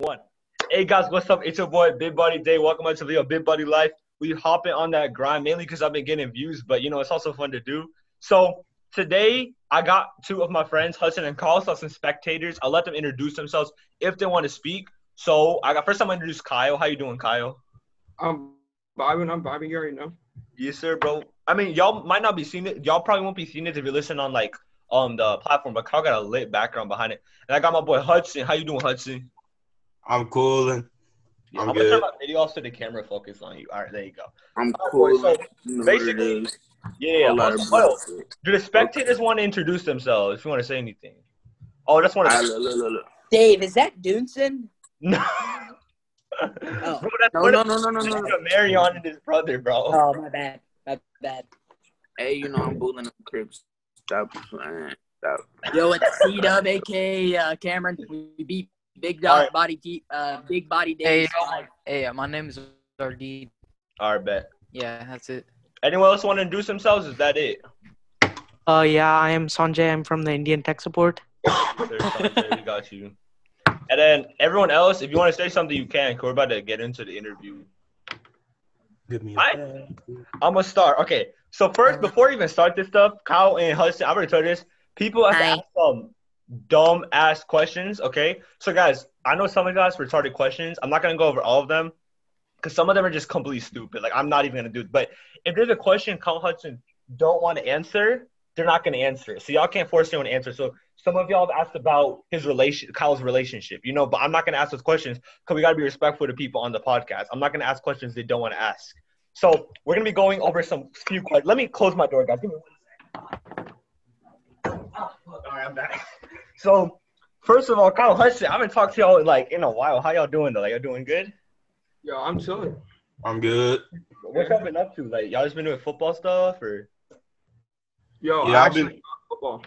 One. Hey guys, what's up? It's your boy Big Body Day. Welcome back to the video Big Body Life. We hopping on that grind mainly because I've been getting views, but you know it's also fun to do. So today I got two of my friends, Hudson and Kyle, so some spectators. I'll let them introduce themselves if they want to speak. So I got first time I introduce Kyle. How you doing, Kyle? I'm vibing. I'm vibing. You already know. Yes, sir, bro. I mean, y'all might not be seeing it. Y'all probably won't be seeing it if you listen on like um the platform, but Kyle got a lit background behind it. And I got my boy Hudson. How you doing, Hudson? I'm cool and Yeah, I'm I'm, gonna turn good. my video off so the camera focus on you. All right, there you go. I'm Oh, cool. so You know what it basically- Yeah. Whole lot Also, of oh, do the spectators want to introduce themselves? If you want to say anything. Oh, that's one of. Dave, is that Dunson? no. Oh. Bro, that's No, one no, no, no, no, no. Marion and his brother, bro. Oh, my bad. My bad. Hey, you know I'm bullying the Crips. Stop playing. Stop. Yo, it's C Dub, aka uh, Cameron. We beat Big All Dog right. Body T, uh, Big Body Hey, hey, uh, my name is Ardid. All right, bet. Yeah, that's it. Anyone else want to introduce themselves? Is that it? Uh, yeah, I am Sanjay. I'm from the Indian Tech Support. There, Sanjay, we got you. And then everyone else, if you want to say something, you can. Cause we're about to get into the interview. Give me I- I'm gonna start. Okay, so first, before we even start this stuff, Kyle and Hudson, I already told you this. People have to Hi. ask some dumb ass questions. Okay, so guys, I know some of you guys retarded questions. I'm not gonna go over all of them because some of them are just completely stupid. Like I'm not even gonna do it. But if there's a question Kyle Hudson don't want to answer, they're not gonna answer it. So y'all can't force anyone to answer. So some of y'all have asked about his relation, Kyle's relationship, you know. But I'm not gonna ask those questions because we gotta be respectful to people on the podcast. I'm not gonna ask questions they don't want to ask. So we're gonna be going over some few questions. Let me close my door, guys. Give me one second. All right, I'm back. So first of all, Kyle Hudson, I haven't talked to y'all like in a while. How y'all doing though? Like y'all doing good? Yo, I'm chilling. I'm good. What y'all been up to? Like y'all just been doing football stuff or? Yo, Yeah, I I've actually been- out of football.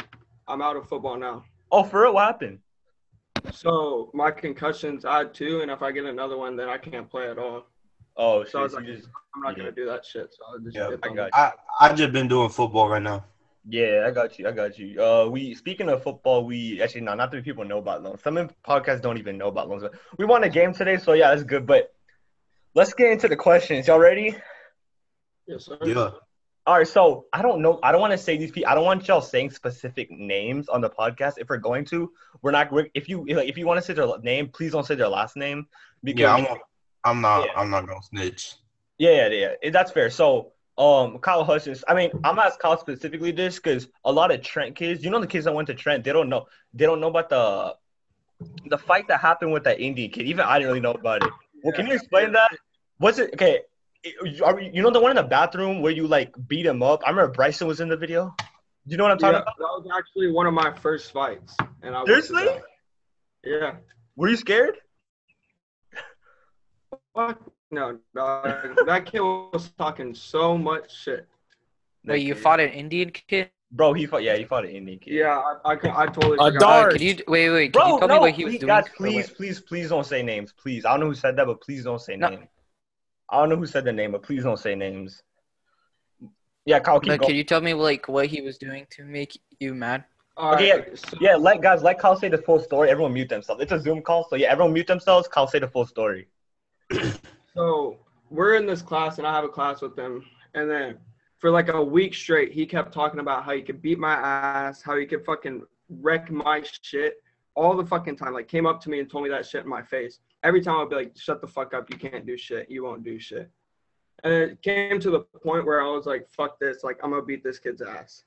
I'm out of football now. Oh, for real? What happened? So my concussions, I had two, and if I get another one, then I can't play at all. Oh, So I was like, just, I'm not Yeah. gonna do that shit. So I'll just Yeah, I on got. I I just been doing football right now. Yeah, I got you. I got you. Uh, we speaking of football, we actually no, not that people know about loans. Some podcasts don't even know about loans. But we won a game today, so yeah, that's good. But let's get into the questions. Y'all ready? Yes, sir. Yeah. All right, so I don't know. I don't want to say these people. I don't want y'all saying specific names on the podcast. If we're going to, we're not. We're, if you like, if you want to say their name, please don't say their last name because Yeah, I'm I'm not Yeah. I'm not gonna snitch. yeah, yeah, yeah, that's fair. So, um, Kyle Hutchins. I mean, I'm gonna Kyle specifically this because a lot of Trent kids, you know, the kids that went to Trent, they don't know. They don't know about the the fight that happened with that Indian kid. Even I didn't really know about it. Well, can you explain that? What's it? Okay. Are, you know the one in the bathroom where you like beat him up? I remember Bryson was in the video. Do you know what I'm Yeah, about? that was actually one of my first fights, and I Seriously? Yeah. Were you scared? Fuck no, dog. that kid was talking so much shit. Wait, you fought an Indian kid? Bro, he fought. Yeah, he fought an Indian kid. Yeah, I, I, can- I totally A forgot. Uh, dart. could you wait, wait? can Bro, you tell no, me what he was please, doing? guys, please, what- please, please don't say names, please. I don't know who said that, but please don't say No. names. I don't know who said the name, but please don't say names. Yeah, Kyle, keep But going. could you tell me like what he was doing to make you mad? All Okay, right, so- Yeah, let guys let Kyle say the full story. Everyone mute themselves. It's a Zoom call, so yeah, everyone mute themselves. Kyle say the full story. So we're in this class, and I have a class with him. And then for like a week straight, he kept talking about how he could beat my ass, how he could fucking wreck my shit all the fucking time. Like came up to me and told me that shit in my face. Every time I'd be like, "Shut the fuck up! You can't do shit. You won't do shit." And it came to the point where I was like, "Fuck this! Like I'm gonna beat this kid's ass."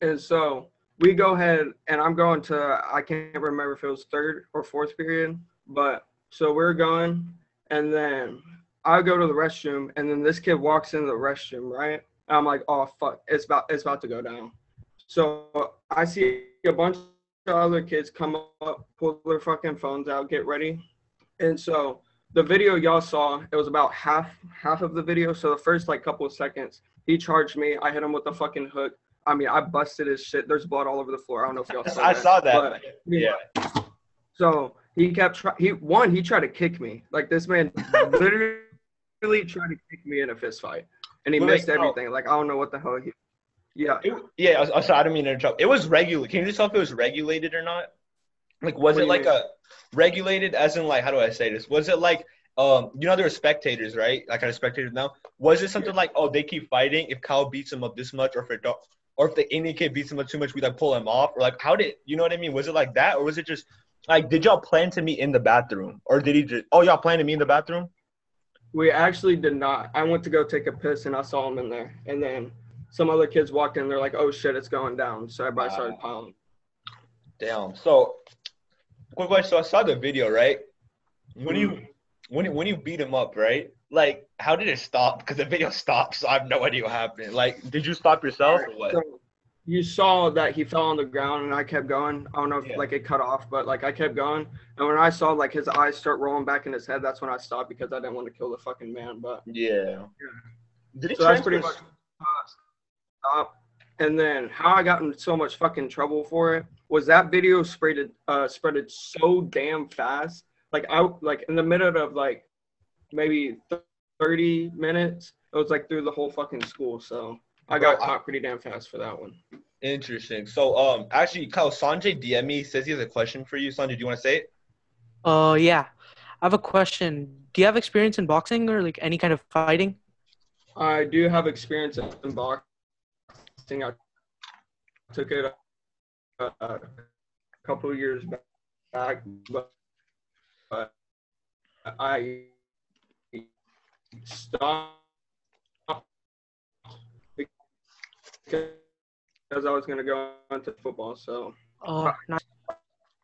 And so we go ahead, and I'm going to I can't remember if it was third or fourth period, but so we're going and then I go to the restroom, and then this kid walks into the restroom, right? And I'm like, oh fuck, it's about it's about to go down. So I see a bunch of other kids come up, pull their fucking phones out, get ready, and so the video y'all saw, it was about half half of the video. So the first like couple of seconds, he charged me. I hit him with the fucking hook. I mean, I busted his shit. There's blood all over the floor. I don't know if y'all saw I that. saw that. but- yeah. so he kept trying. He one. He tried to kick me. Like this man literally tried to kick me in a fist fight, and he Wait, missed everything. Like I don't know what the hell he. Yeah, It, yeah, I, I sorry, I didn't mean to interrupt. It was regulated. Can you just tell if it was regulated or not? Like, was What it like mean? a regulated? As in, like, how do I say this? Was it like, um, you know, there were spectators, right? Like, kind of spectators now. Was it something like, oh, they keep fighting if Kyle beats him up this much, or if it don't, or if the Indian kid beats him up too much, we like pull him off, or like, how did you know what I mean? Was it like that, or was it just like, did y'all plan to meet in the bathroom, or did he just? Oh, y'all plan to meet in the bathroom? We actually did not. I went to go take a piss and I saw him in there. And then some other kids walked in. They're like, "Oh shit, it's going down." So everybody started piling. Damn. So, quick question. So I saw the video, right? When you mm-hmm. when you, when you beat him up, right? Like, how did it stop? Because the video stopped, so I have no idea what happened. Like, did you stop yourself or what? So you saw that he fell on the ground and I kept going. I don't know if Yeah. like it cut off, but like I kept going. And when I saw like his eyes start rolling back in his head, that's when I stopped because I didn't want to kill the fucking man. But Yeah. Did he so that's pretty transfer- much stop. And then how I got in so much fucking trouble for it was that video spreaded uh spreaded so damn fast. Like I like in the middle of like maybe 30 minutes, it was like through the whole fucking school. So I got Bro, caught pretty damn fast for that one. Interesting. So, um, actually, Kyle Sanjay DM me says he has a question for you. Sanjay, do you want to say it? Uh, yeah. I have a question. Do you have experience in boxing or like any kind of fighting? I do have experience in boxing. I took it a, a couple of years back, but, but I stopped because I was going to go into football. So Oh, nice.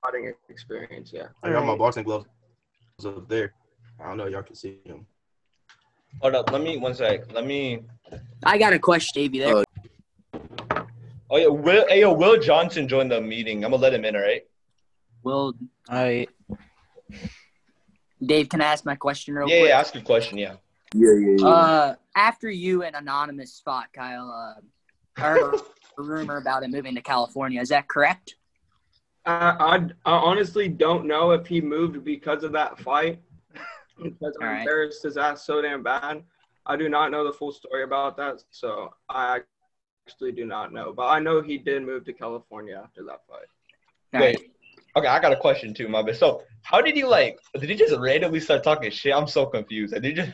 fighting experience, yeah. I got my boxing gloves up there. I don't know. Y'all can see them. Hold up. Let me one sec. Let me. I got a question, Davey. There. Uh, Oh yeah, Will. Hey, yo, Will Johnson joined the meeting. I'm gonna let him in. All right. Will. I Dave, can I ask my question real Yeah, quick? yeah. Ask your question. Yeah. Yeah, yeah, yeah. Uh, after you and anonymous fought, Kyle, uh, I heard a rumor about him moving to California. Is that correct? I, I, I honestly don't know if he moved because of that fight. Because I Alright. embarrassed his ass so damn bad. I do not know the full story about that, so I actually do not know. But I know he did move to California after that fight. All Wait. right. Okay, I got a question too, my bad. So, how did you like? Did he just randomly start talking shit? I'm so confused. Did he just?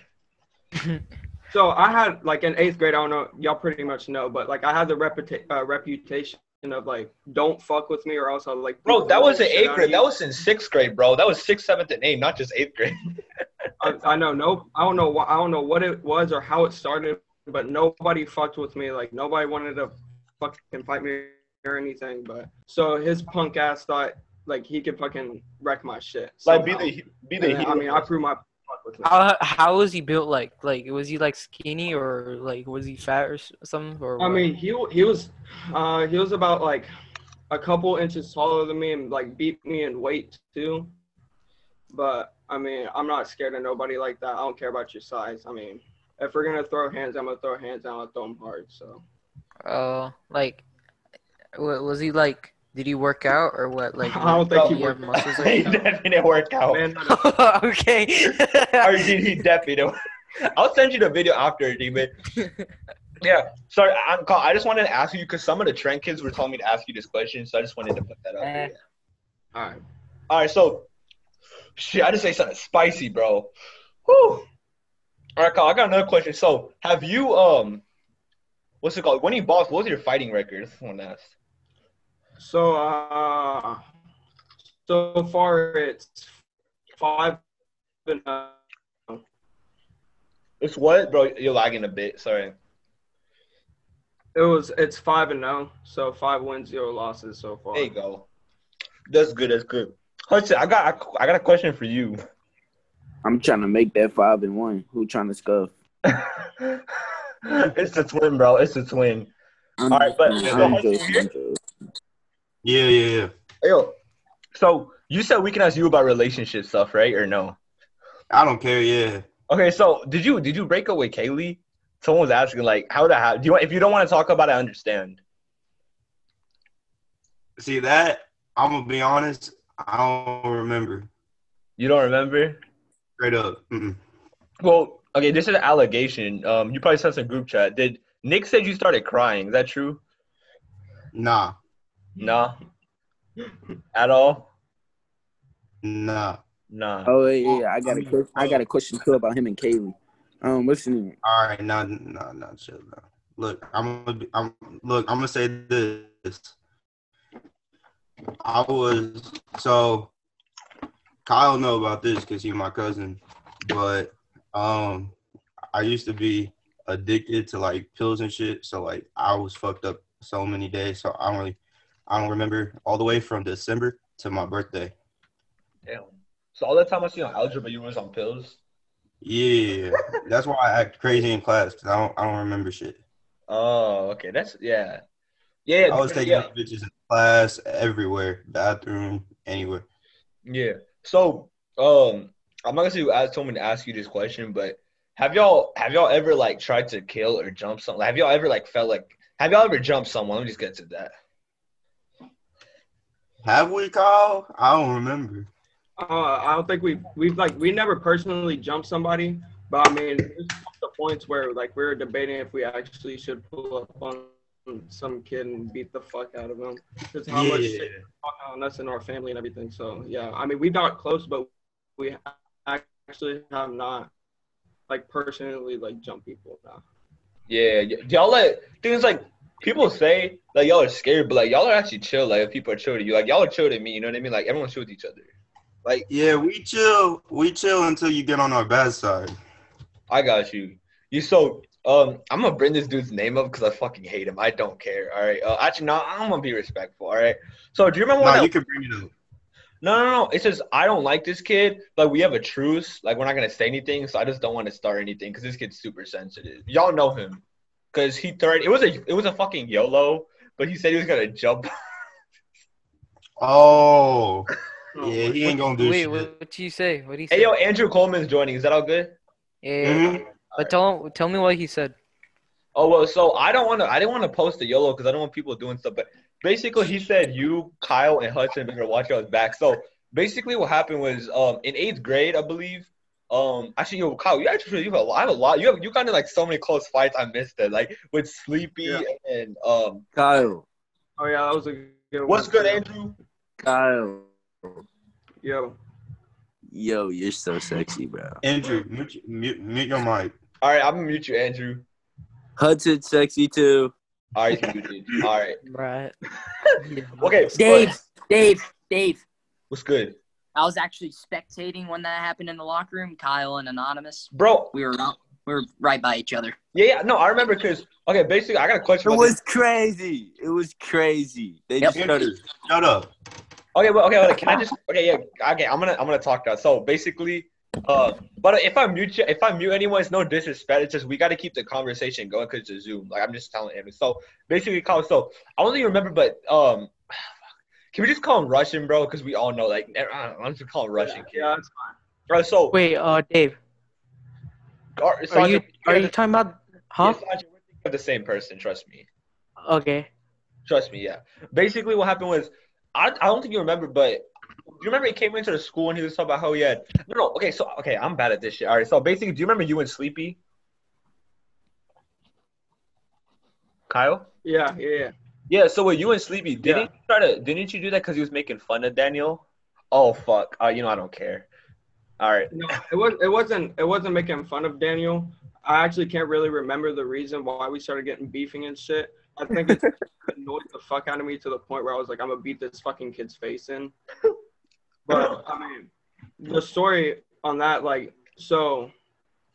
So I had like in eighth grade. I don't know. Y'all pretty much know, but like I had the reputa- uh, reputation of like don't fuck with me or else I'll like. Bro, that was in eighth grade. That was in sixth grade, bro. That was sixth, seventh, and eighth, not just eighth grade. I, I know no I don't know what I don't know what it was or how it started, but nobody fucked with me. Like nobody wanted to fucking fight me or anything. But so his punk ass thought like he could fucking wreck my shit. like, be the be the. I mean, I proved my fuck with me. How how was he built? Like like was he like skinny or like was he fat or something? Or I what? mean, he he was uh he was about like a couple inches taller than me and like beat me in weight too. But I mean, I'm not scared of nobody like that. I don't care about your size. I mean, if we're gonna throw hands, I'm gonna throw hands and I'm gonna throw them hard. So. uh like was he like did he work out or what? Like I don't think he worked muscles he like that? definitely didn't work out. Man, okay. or did he definitely? I'll send you the video after, D, but yeah. Sorry, I'm call. I just wanted to ask you because some of the Trent kids were telling me to ask you this question, so I just wanted to put that out. Eh. there. all right. All right, so shit, I just say something spicy, bro. Whew. All right, Kyle, I got another question. So, have you um, what's it called? When you boxed, what was your fighting record? I want to ask. So uh, so far it's five and uh, It's what, bro? You're lagging a bit. Sorry. it was it's five and no. So five wins, zero losses so far. There you go. That's good. That's good. Hudson, I got I got a question for you. I'm trying to make that five and one. Who trying to scuff? it's the twin, bro. It's the twin. I'm All right, but- just- Yeah, I'm but- just- I'm just- Yeah, yeah, yeah. Yo, so you said we can ask you about relationship stuff, right? Or no? I don't care. Yeah. Okay, so did you did you break up with Kaylee? Someone was asking like how that happened. Do you if you don't want to talk about it, I understand. See that? I'm gonna be honest. I don't remember. You don't remember? Straight up. Mm-mm. Well, okay, this is an allegation. Um, you probably sent some group chat. Did Nick said you started crying? Is that true? Nah. Nah. At all? Nah. Nah. Oh yeah, yeah. I got a que- I got a question too about him and Kaylee. Um, listen, All right, no, no, no, chill. No. Look, I'm gonna, be, I'm look, I'm gonna say this. I was so Kyle know about this because he's my cousin, but um, I used to be addicted to like pills and shit. So like I was fucked up so many days. So I don't really, I don't remember all the way from December to my birthday. Damn. So all the time I see on algebra, you was on pills. Yeah, that's why I act crazy in class because I don't, I don't remember shit. Oh, okay. That's yeah. Yeah. I was taking yeah. bitches in class, everywhere, bathroom, anywhere. Yeah. So, um, I'm not gonna say told me to ask you this question, but have y'all have y'all ever like tried to kill or jump something? Have y'all ever like felt like have y'all ever jumped someone? Let me just get to that. Have we, Kyle? I don't remember. Uh, I don't think we we've like we never personally jumped somebody, but I mean, there's the points where like we were debating if we actually should pull up on some kid and beat the fuck out of him. Just how much shit on us and our family and everything. So yeah, I mean we got close, but we actually have not like personally like jump people now. Yeah. y- Y'all let things like people say like y'all are scared, but like y'all are actually chill. Like if people are chill to you, like y'all are chill to me. You know what I mean? Like everyone's chill with each other. Like Yeah, we chill. We chill until you get on our bad side. I got you. You so um I'm gonna bring this dude's name up because I fucking hate him. I don't care. All right. Uh, actually, no, I'm gonna be respectful. All right. So do you remember? No, you can bring it up. no, no, no. It says I don't like this kid. Like we have a truce. Like we're not gonna say anything. So I just don't want to start anything because this kid's super sensitive. Y'all know him because he third. It was a it was a fucking YOLO, but he said he was gonna jump. Oh, yeah, he ain't gonna do Wait, shit. what what you say? What did he say? hey yo, Andrew Coleman's joining. Is that all good? yeah, yeah, yeah. Mhm. But tell tell me what he said. Oh well, so I don't want to. I didn't want to post the YOLO because I don't want people doing stuff. But basically, he said you, Kyle, and Hudson better watch y'all's back. So basically, what happened was, um, in eighth grade, I believe. Um, actually, yo, Kyle, you actually you have a lot. I have a lot. You have you kind of like so many close fights. I missed it, like with Sleepy Yeah. and um. Kyle, Oh yeah, that was a good one. What's good, Andrew? Kyle, Yo, yo, you're so sexy, bro. Andrew, mute, mute, mute your mic. All right, I'm gonna mute you, Andrew. Hudson, sexy too. All right, muted. All right. Right. Okay. Dave, but- Dave, Dave. what's good, I was actually spectating when that happened in the locker room. Kyle and Anonymous. bro? We were we were right by each other. Yeah, yeah. No, I remember because okay, basically, I got a question. It about was crazy. It was crazy. They Yep. just started. Shut up. Okay, well, okay, okay. Can I just? Okay, yeah. Okay, I'm gonna, I'm gonna talk now. So basically, uh, but if I mute you, if I mute anyone, it's no disrespect. It's just we got to keep the conversation going because it's a Zoom. Like I'm just telling him. So basically, Kyle. So I don't even remember, but um, can we just call him Russian, bro? Because we all know, like, I don't know, I'm just call him Russian. kid. yeah, that's fine. Bro, so Wait, uh, Dave, are, are you are you talking about? Huh? we're thinking of the same person. Trust me. Okay. Trust me, yeah. Basically, what happened was, I, I don't think you remember, but do you remember he came into the school and he was talking about how he had no, no. Okay, so okay, I'm bad at this shit. All right, so basically, do you remember you and Sleepy? Kyle? Yeah, yeah, yeah. Yeah. So with you and Sleepy, didn't Yeah. you try to? Didn't you do that because he was making fun of Daniel? Oh fuck. Uh, you know I don't care. All right. No, it was it wasn't it wasn't making fun of Daniel. I actually can't really remember the reason why we started getting beefing and shit. I think it annoyed the fuck out of me to the point where I was like, I'm gonna beat this fucking kid's face in. But I mean, the story on that, like, so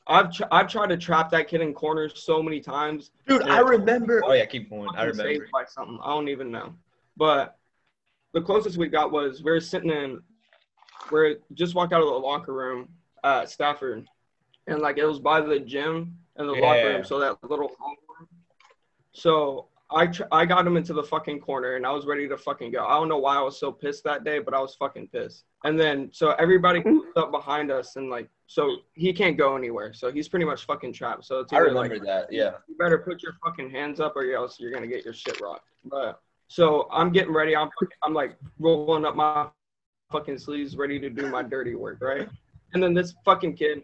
I've tr- I've tried to trap that kid in corners so many times. Dude, I remember. Oh yeah, keep going. I fucking saved by something. I don't even know. But the closest we got was we were sitting in, we're just walked out of the locker room at Stafford, and like it was by the gym and the locker room, so that little hall room. So I tr- I got him into the fucking corner and I was ready to fucking go. I don't know why I was so pissed that day, but I was fucking pissed. And then so everybody comes mm-hmm. up behind us and like so he can't go anywhere. So he's pretty much fucking trapped. So it's I either, remember like, that. Yeah. you better put your fucking hands up or else you're gonna get your shit rocked. But so I'm getting ready. I'm I'm like rolling up my fucking sleeves, ready to do my dirty work, right? And then this fucking kid,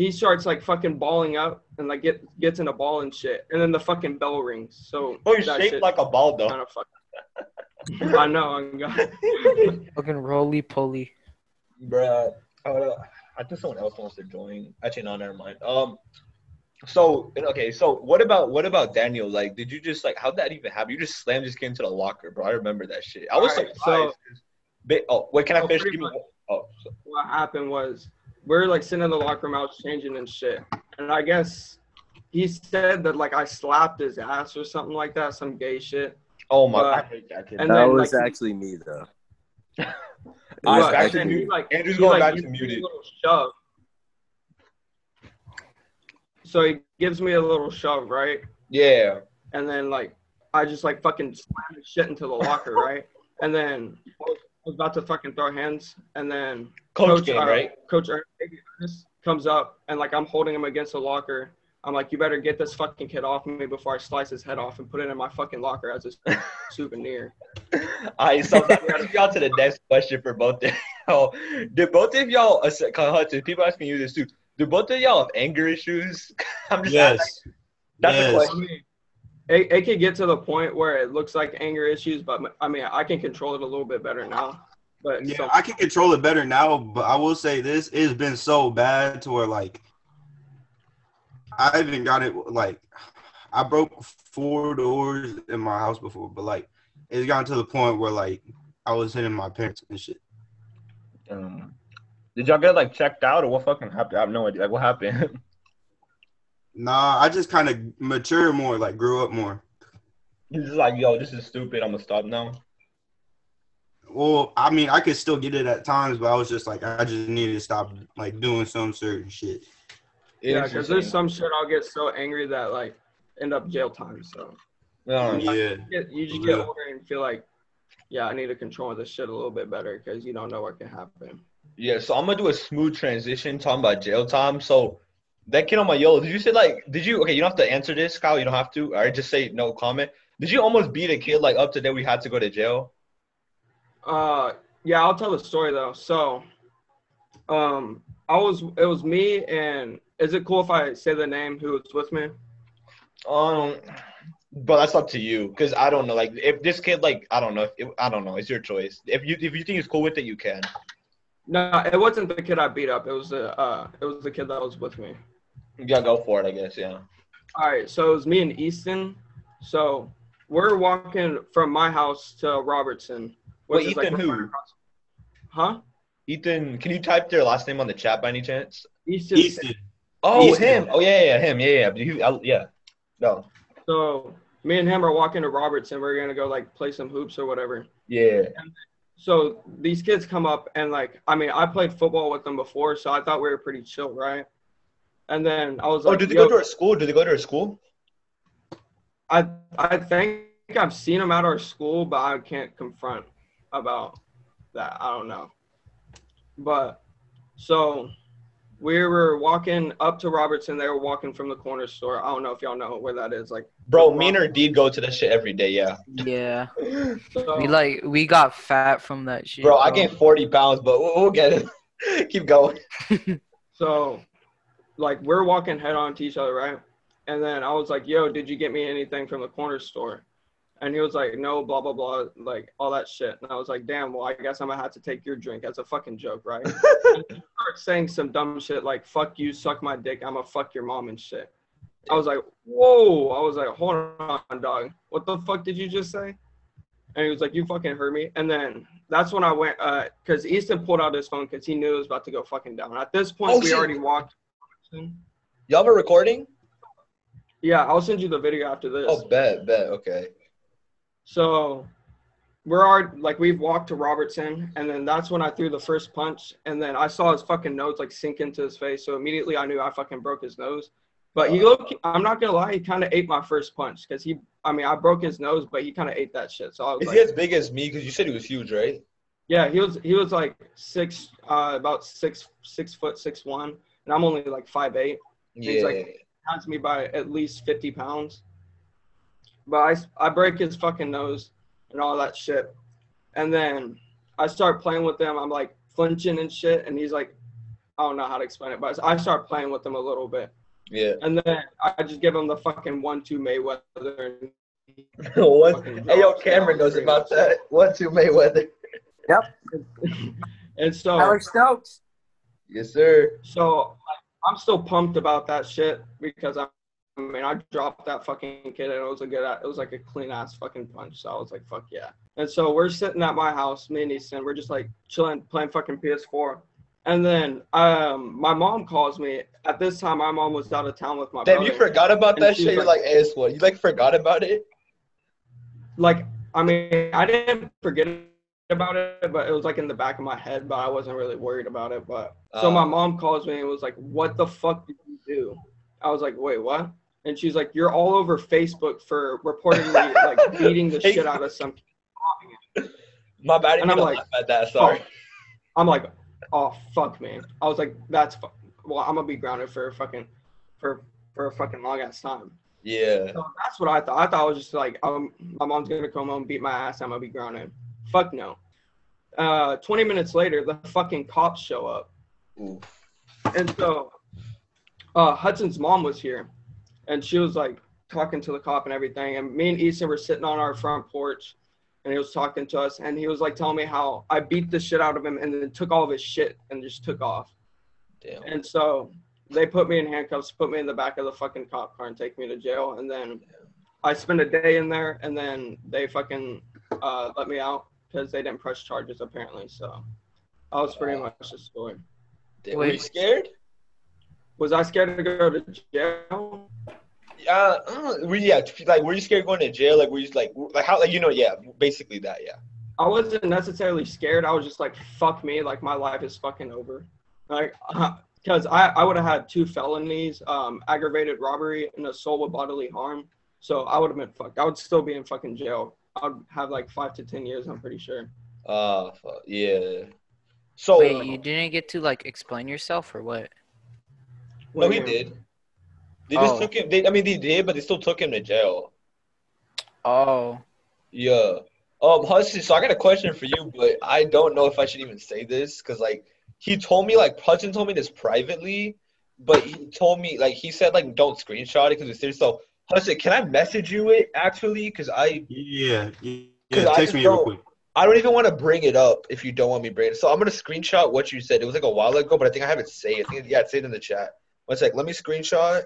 he starts like fucking balling up and like get gets in a ball and shit. And then the fucking bell rings. So Oh, you're shaped like a ball though. kind of fucking. I know. I'm God. Fucking roly poly. Bruh, uh, I think someone else wants to join. Actually, no, never mind. Um, so okay, so what about what about Daniel? Like, did you just like how'd that even happen? You just slammed this kid into the locker, bro. I remember that shit. I was Alright, surprised. Ba- oh, wait, can I so finish? Give me much- oh, so- what happened was we're like sitting in the locker room, I was changing and shit. And I guess he said that like I slapped his ass or something like that, some gay shit. oh my, Uh, I hate that kid. and that then, was like, actually me though. It All was right, But- and to then you. he like Andrew's he, going like, back to me muted. A little shove. So he gives me a little shove, right? Yeah. And then like I just like fucking slam his shit into the locker, right? And then I was, I was about to fucking throw hands, and then Coach, game, uh, right? Coach Ernest comes up and like I'm holding him against the locker. I'm like, you better get this fucking kid off me before I slice his head off and put it in my fucking locker as a souvenir. All right, so that brings me on to the next question for both of y'all. Did both of y'all, uh, Hudson, people asking you this too, do both of y'all have anger issues? I'm just asking. Yes. That's a yes. I question. Mean, it, it could get to the point where it looks like anger issues, but I mean, I can control it a little bit better now. But Yeah, so, I can control it better now, but I will say this: it's been so bad to where like I even got it like I broke four doors in my house before, but like it's gotten to the point where like I was hitting my parents and shit. Um, did y'all get like checked out or what fucking happened? I have no idea. Like, what happened? Nah, I just kind of matured more, like grew up more. He's just like, yo, this is stupid. I'm gonna stop now. Well, I mean, I could still get it at times, but I was just like, I just needed to stop like doing some certain shit. yeah, because there's some shit I'll get so angry that like end up jail time. So Yeah, you get- you just get Yeah. older and feel like, yeah, I need to control this shit a little bit better because you don't know what can happen. Yeah, so I'm gonna do a smooth transition talking about jail time. So that kid on my YOLO, did you say like did you okay, you don't have to answer this, Kyle, you don't have to. All right, just say no comment. Did you almost beat a kid like up to that we had to go to jail? Uh, yeah, I'll tell the story though. So, um, I was it was me and is it cool if I say the name who was with me? Um but that's up to you because I don't know. Like if this kid like I don't know. If, I don't know. It's your choice. If you if you think he's cool with it, you can. No, it wasn't the kid I beat up. It was the uh, it was the kid that was with me. Yeah, go for it. I guess. Yeah. All right, so it was me and Easton. So we're walking from my house to Robertson. Wait, is, Ethan right who? across- Huh? Ethan, can you type their last name on the chat by any chance? Easton. Easton. Oh, Easton. him. Oh yeah, yeah, him. Yeah, yeah. He, I, yeah. No. So me and him are walking to Robertson. We're gonna go like play some hoops or whatever. Yeah. So these kids come up and like I mean I played football with them before, so I thought we were pretty chill, right? And then I was like, Oh, like, did they go to our school? Did they go to our school? I I think I've seen them at our school, but I can't confront about that. I don't know. But so we were walking up to Robertson. They were walking from the corner store. I don't know if y'all know where that is. Like, Bro, me and her did go to that shit every day. Yeah. Yeah. so, We like we got fat from that shit. Bro, I gained 40 pounds, but we'll, we'll get it. Keep going. So, like, we're walking head on to each other, right? And then I was like, "Yo, did you get me anything from the corner store?" And he was like, "No, blah blah blah, like all that shit." And I was like, "Damn, well, I guess I'm gonna have to take your drink as a fucking joke, right?" started saying some dumb shit like "fuck you, suck my dick, I'm gonna fuck your mom" and shit. I was like, "Whoa!" I was like, "Hold on, dog. What the fuck did you just say?" And he was like, "You fucking heard me." And then that's when I went, uh, because Easton pulled out his phone because he knew it was about to go fucking down. At this point, Oh, we shit. already walked. Y'all have a recording? Yeah, I'll send you the video after this. Oh, bet, bet. Okay. So we're already like we've walked to Robertson, and then that's when I threw the first punch, and then I saw his fucking nose like sink into his face. So immediately I knew I fucking broke his nose. But he looked, I'm not gonna lie, he kind of ate my first punch because he, I mean, I broke his nose, but he kind of ate that shit. So I was Is like, he as big as me? Because you said he was huge, right? yeah, he was, he was like six, uh, about six, six foot, six one, and I'm only like five eight. Yeah. He's like- Has me by at least 50 pounds. But I, I break his fucking nose and all that shit. And then I start playing with him. I'm like flinching and shit. And he's like, I don't know how to explain it, but I start playing with him a little bit. yeah. And then I just give him the fucking one two Mayweather. And what? Hey, yo, Cameron knows about that. One, two, Mayweather. Yep. and so Alex Stokes. Yes, sir. So I'm still pumped about that shit because I, I mean I dropped that fucking kid and it was a good it was like a clean ass fucking punch. So I was like fuck yeah. And so we're sitting at my house, me and Easton, we're just like chilling, playing fucking PS4. And then um my mom calls me. At this time my mom was out of town with my Damn, brother. you forgot about that shit. You're like- like, AS what? You like forgot about it? like I mean I didn't forget about it, but it was like in the back of my head, but I wasn't really worried about it. But so Uh. my mom calls me and was like, "What the fuck did you do?" I was like, "Wait, what?" And she's like, "You're all over Facebook for reportedly like beating the shit out of some." My bad. And I'm like, at that. Sorry. I'm like, "Oh fuck, man!" I was like, "That's fu- well, I'm gonna be grounded for a fucking for for a fucking long ass time." Yeah. So that's what I thought. I thought I was just like, um, my mom's gonna come home, beat my ass, I'm gonna be grounded. Fuck no. Uh, 20 minutes later, the fucking cops show up, Ooh. and so uh, Hudson's mom was here, and she was like talking to the cop and everything. And me and Easton were sitting on our front porch, and he was talking to us, and he was like telling me how I beat the shit out of him, and then took all of his shit and just took off. Damn. And so they put me in handcuffs, put me in the back of the fucking cop car, and take me to jail. And then I spent a day in there, and then they fucking uh, let me out because they didn't press charges apparently. So that was pretty much the story. Damn. Were you scared? Was I scared to go to jail? Uh, uh, were you, yeah, like were you scared going to jail? Like were you like like how like you know yeah basically that yeah. I wasn't necessarily scared. I was just like, fuck me, like my life is fucking over. Like, because I, I would have had two felonies, um, aggravated robbery and assault with bodily harm. So I would have been fucked. I would still be in fucking jail. I would have like five to 10 years, I'm pretty sure. Uh fuck, yeah. So Wait, you didn't get to like explain yourself or what? no he did. They just Oh. took him. They, I mean they did, but they still took him to jail. Oh, Yeah. Um, Hudson. So I got a question for you, but I don't know if I should even say this because like he told me like Hudson told me this privately, but he told me like he said like don't screenshot it because it's serious. So Hudson, can I message you it actually? Because I Yeah, yeah. yeah I text me real don't- quick. I don't even want to bring it up if you don't want me to bring it. So I'm gonna screenshot what you said. It was like a while ago, but I think I have it saved. I think yeah, it's saved in the chat. One sec. Let me screenshot.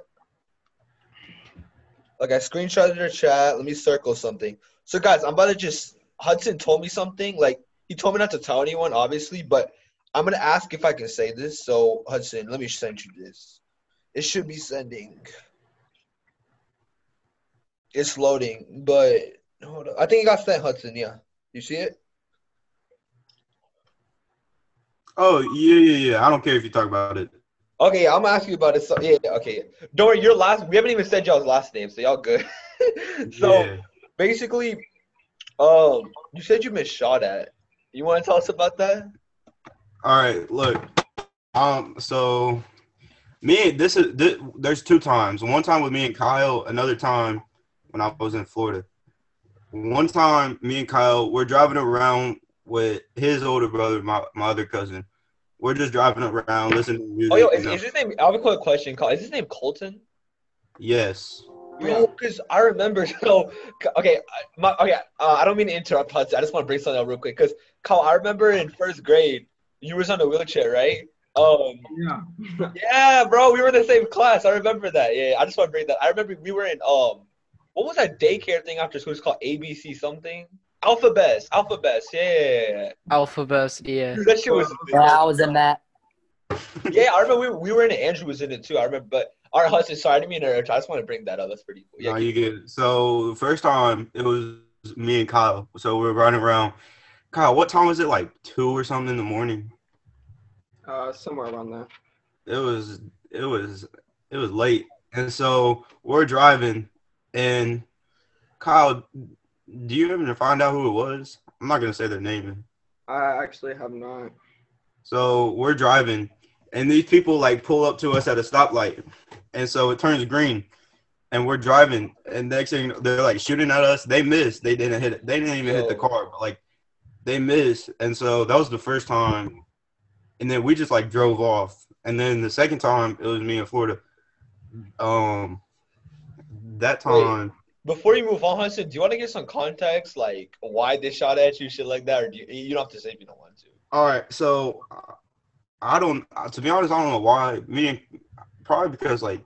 Like I screenshotted your chat. Let me circle something. So guys, I'm about to just Hudson told me something. Like he told me not to tell anyone, obviously, but I'm gonna ask if I can say this. So Hudson, let me send you this. It should be sending. It's loading, but hold on. I think it got sent, Hudson. Yeah, you see it? Oh yeah, yeah, yeah. I don't care if you talk about it. Okay, I'm gonna ask you about it. So yeah, yeah, okay. Don't worry, your last. We haven't even said y'all's last name, so y'all good. so yeah. basically, um, you said you been shot at. You want to tell us about that? All right, look. Um, so me, this is this, there's two times. One time with me and Kyle. Another time when I was in Florida. One time, me and Kyle, we're driving around with his older brother, my, my other cousin. We're just driving around, listening to music. Oh, yo, is, is his name? I have a quick question. Col- Is his name Colton? Yes. Bro, because I remember. So okay, I- my okay. Uh, I don't mean to interrupt, Hudson. I just want to bring something up real quick. Because Kyle, I remember in first grade, you was on a wheelchair, right? Um, Yeah. Yeah, bro, we were in the same class. I remember that. Yeah, I just want to bring that. I remember we were in um, what was that daycare thing after school? It's called ABC something. Alphabet, Alphabet. Yeah, Alphabet, yeah. Dude, that shit was. Yeah, I was in that. Yeah, I remember we, we were in it. Andrew was in it too. I remember, but all right, Hudson. Sorry, I didn't mean to interrupt. I just want to bring that up. That's pretty cool. Yeah, No, you get it. So first time it was me and Kyle. So we are running around. Kyle, what time was it? Like two or something in the morning. Uh, somewhere around there. It was it was it was late, and so we're driving, and Kyle, do you even find out who it was? I'm not gonna say their name. I actually have not. So we're driving, and these people like pull up to us at a stoplight, and so it turns green, and we're driving, and next thing they're like shooting at us. They missed. They didn't hit it. They didn't even hit the car, but like they missed, and so that was the first time. And then we just like drove off, and then the second time it was me in Florida. Um, that Wait. time. Before you move on, Hudson, do you want to get some context, like why they shot at you, shit like that, or do you, you don't have to say if you don't want to? All right, so uh, I don't. uh, To be honest, I don't know why. Me and probably because like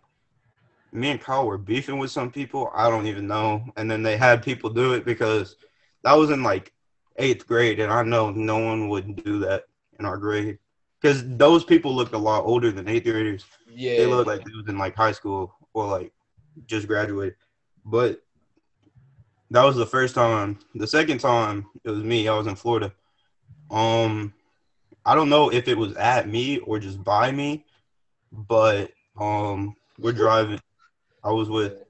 me and Kyle were beefing with some people. I don't even know. And then they had people do it because that was in like eighth grade, and I know no one would do that in our grade because those people looked a lot older than eighth graders. Yeah. They looked like they was in like high school or like just graduated. But that was the first time. The second time it was me. I was in Florida. Um, I don't know if it was at me or just by me, but um, we're driving. I was with,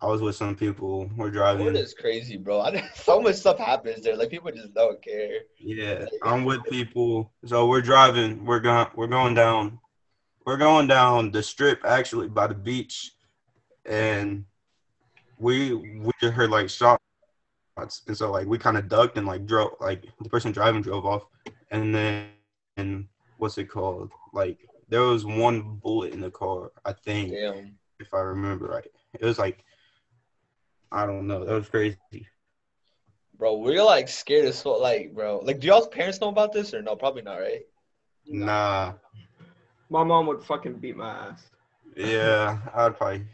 I was with some people. We're driving. Florida's crazy, bro. I, so much stuff happens there. Like people just don't care. Yeah, I'm with people. So we're driving. We're going. We're going down. We're going down the strip actually by the beach, and we we just heard like shots, and so like we kind of ducked and like drove. Like the person driving drove off, and then and what's it called? Like there was one bullet in the car. I think Damn. if I remember right. It was like I don't know. That was crazy. Bro, we're like scared as fuck. Like, bro, like, do y'all's parents know about this or no? Probably not, right? Nah. My mom would fucking beat my ass. Yeah, I'd probably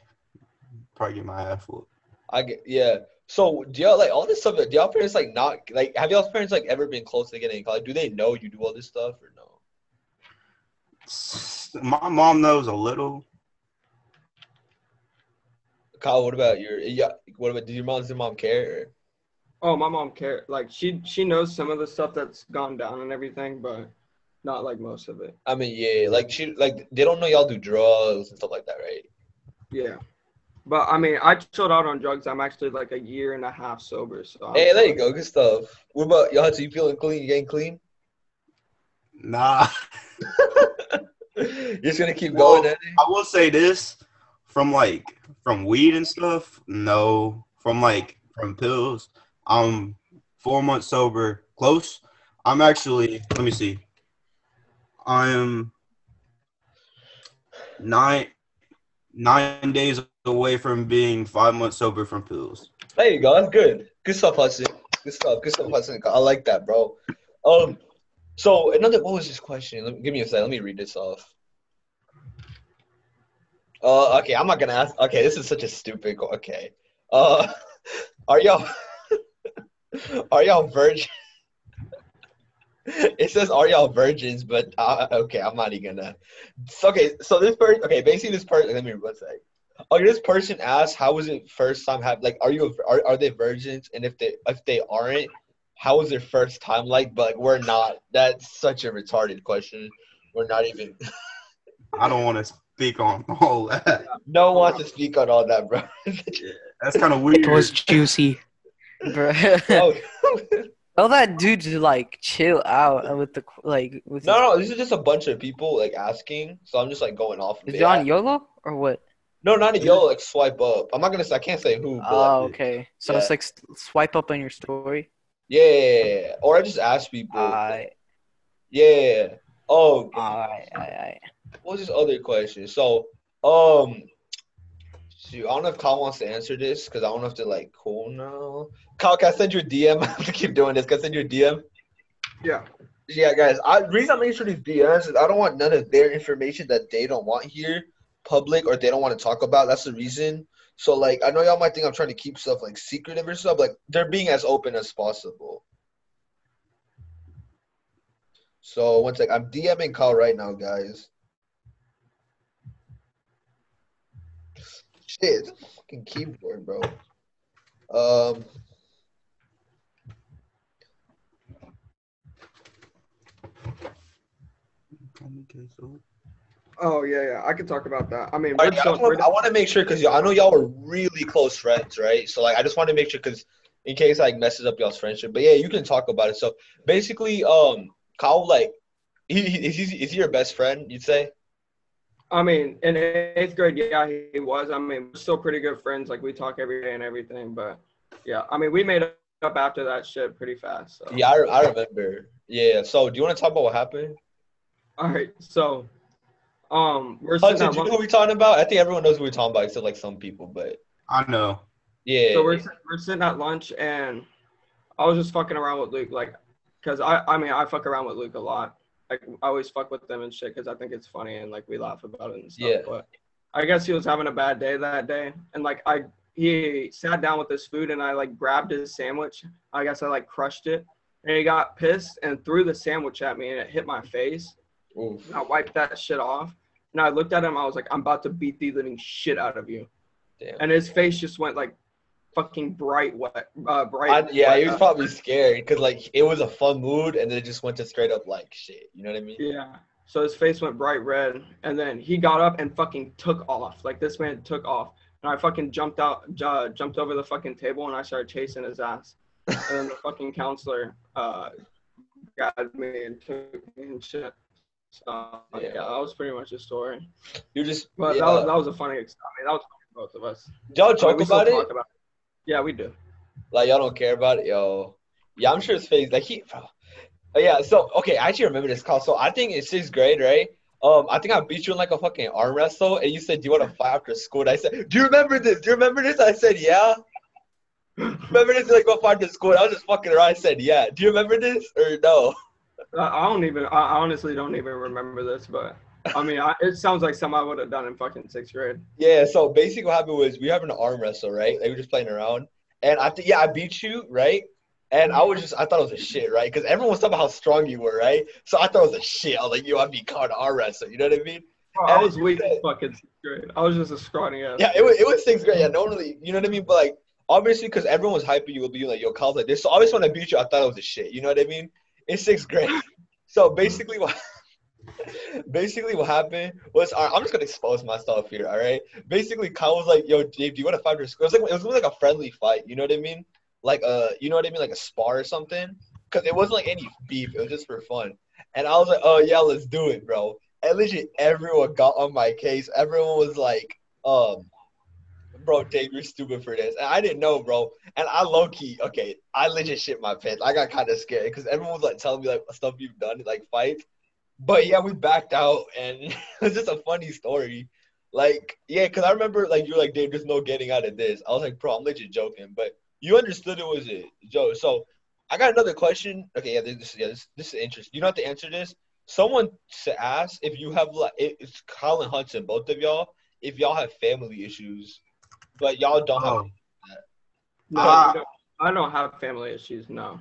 probably get my ass whooped. I get, yeah. So, do y'all like all this stuff? Do y'all parents like not like? Have y'all parents like ever been close to getting in college? Do they know you do all this stuff or no? My mom knows a little. Kyle, what about your? Yeah, what about? Did your mom? Does your mom care? Oh, my mom care. Like she she knows some of the stuff that's gone down and everything, but not like most of it. I mean, yeah, like she, like they don't know y'all do drugs and stuff like that, right? Yeah. But I mean, I chilled out on drugs. I'm actually like a year and a half sober. So I'm Hey, there you go, good stuff. What about y'all? So you feeling clean? You getting clean? Nah. You're just gonna keep Well, going at? I will say this from like from weed and stuff. No, from like from pills. I'm four months sober, close. I'm actually. Let me see. I'm nine nine days away from being five months sober from pills. There you go. That's good. Good stuff, Hudson. Good stuff. Good stuff, Hudson. I like that, bro. Um, so another. What was this question? Give me a second. Let me read this off. Uh, okay. I'm not gonna ask. Okay, this is such a stupid. que- Okay. Uh, are y'all are y'all virgin? it says are y'all virgins, but uh, okay, I'm not even gonna. Okay, so this person. Okay, basically this person. Let me one sec. Okay, this person asked, "How was it first time have like are you a, are are they virgins? And if they if they aren't, how was their first time like?" But like, we're not. That's such a retarded question. We're not even. I don't want to speak on all that. no one wants to speak on all that, bro. That's kind of weird. It was juicy. Bro. Oh. no, Tell that dude to like chill out with the like with no, no. This is just a bunch of people like asking, so I'm just like going off. Is it. it on YOLO or what? No, not a yo. Like swipe up. I'm not gonna. say I can't say who. Oh, like, okay. So yeah. it's like swipe up on your story. Yeah, or I just ask people. Alright, yeah. Oh, alright, alright. what was this other question? So, um, shoot, I don't know if Kyle wants to answer this because I don't know if they're like cool now. Kyle, can I send you a DM? I have to keep doing this. Can I send you a DM? Yeah. Yeah, guys. I reason I'm making sure these DMs is I don't want none of their information that they don't want here public or they don't want to talk about. That's the reason. So like I know y'all might think I'm trying to keep stuff like secretive or stuff. Like they're being as open as possible. So one sec, I'm DMing Kyle right now, guys. Shit, fucking keyboard, bro. Um. Oh yeah, yeah. I can talk about that. I mean, right, I, wanna- I want to make sure because I know y'all were really close friends, right? So like, I just want to make sure because in case like messes up y'all's friendship. But yeah, you can talk about it. So basically, um, Kyle, like, he, he is he is he your best friend? You'd say? I mean, in eighth grade, yeah, he, he was. I mean, we're still pretty good friends. Like we talk every day and everything. But yeah, I mean, we made up after that shit pretty fast. So. Yeah, I, I remember. Yeah. So do you want to talk about what happened? All right. So, um, we're sitting Hudson, do you know who we talking about? I think everyone knows who we're talking about, except like some people. But I know. yeah. So we're we're sitting at lunch and I was just fucking around with Luke. Like Cause I, I mean, I fuck around with Luke a lot. Like I always fuck with them and shit, cause I think it's funny and like we laugh about it and stuff. Yeah. But I guess he was having a bad day that day, and like I, he sat down with his food and I like grabbed his sandwich. I guess I like crushed it, and he got pissed and threw the sandwich at me and it hit my face. Oof. I wiped that shit off, and I looked at him. I was like, I'm about to beat the living shit out of you. Damn. And his face just went like fucking bright wet, uh, bright. I, yeah, he was wet. probably scared because like it was a fun mood, and then it just went to straight up like shit. You know what I mean? Yeah. So his face went bright red, and then he got up and fucking took off. Like this man took off, and I fucking jumped out, uh, jumped over the fucking table, and I started chasing his ass. And then the fucking counselor uh, got me and took me and shit. So yeah. Yeah. that was pretty much the story. You just But yeah. that, was, that was a funny. I mean, that was funny both of us. y'all joke about it. talk about it. Yeah, we do. Like y'all don't care about it, yo. Yeah, I'm sure his face. Like he, bro. Oh, yeah. So okay, I actually remember this call. So I think in sixth grade, right? Um, I think I beat you in like a fucking arm wrestle, and you said, "Do you want to fight after school?" And I said, "Do you remember this? Do you remember this?" I said, "Yeah." remember this? Like go fight after school. I was just fucking around. I said, "Yeah." Do you remember this or no? I don't even. I honestly don't even remember this, but I mean, I, it sounds like something I would have done in fucking sixth grade. Yeah. So basically, what happened was we were having an arm wrestle, right? Like we were just playing around, and I think yeah, I beat you, right? And I was just, I thought it was a shit, right? Because everyone was talking about how strong you were, right? So I thought it was a shit. I was like, yo, I beat Carl in arm wrestle. You know what I mean? Bro, I was weak as fucking sixth grade. I was just a scrawny ass. Yeah, it was, it was sixth grade. Yeah, normally, you know what I mean? But like, obviously, because everyone was hyping you, would be like, yo, Kyle's like this. So obviously, when I beat you, I thought it was a shit. You know what I mean? In sixth grade. So basically, what basically what happened was, right, I'm just gonna expose myself here. All right. Basically, Kyle was like, yo, Dave, do you want to fight for school? It was like it was like a friendly fight. You know what I mean? Like uh, you know what I mean? Like a spar or something. Because it wasn't like any beef. It was just for fun. And I was like, oh yeah, let's do it, bro. And literally everyone got on my case. Everyone was like, um, bro, Dave, you're stupid for this. And I didn't know, bro. And I low key, okay, I legit shit my pants. I got kind of scared because everyone was like telling me like stuff you've done, like fights. But yeah, we backed out, and it was just a funny story. Like, yeah, because I remember like you were like, Dave, there's no getting out of this. I was like, bro, I'm legit joking, but you understood it was a joke. So I got another question. Okay, yeah, this yeah, this, this is interesting. You don't have to answer this. Someone to ask if you have like it's Kyle and Hudson, both of y'all, if y'all have family issues, but y'all don't have. Oh, No, you don't- I don't have family issues. No.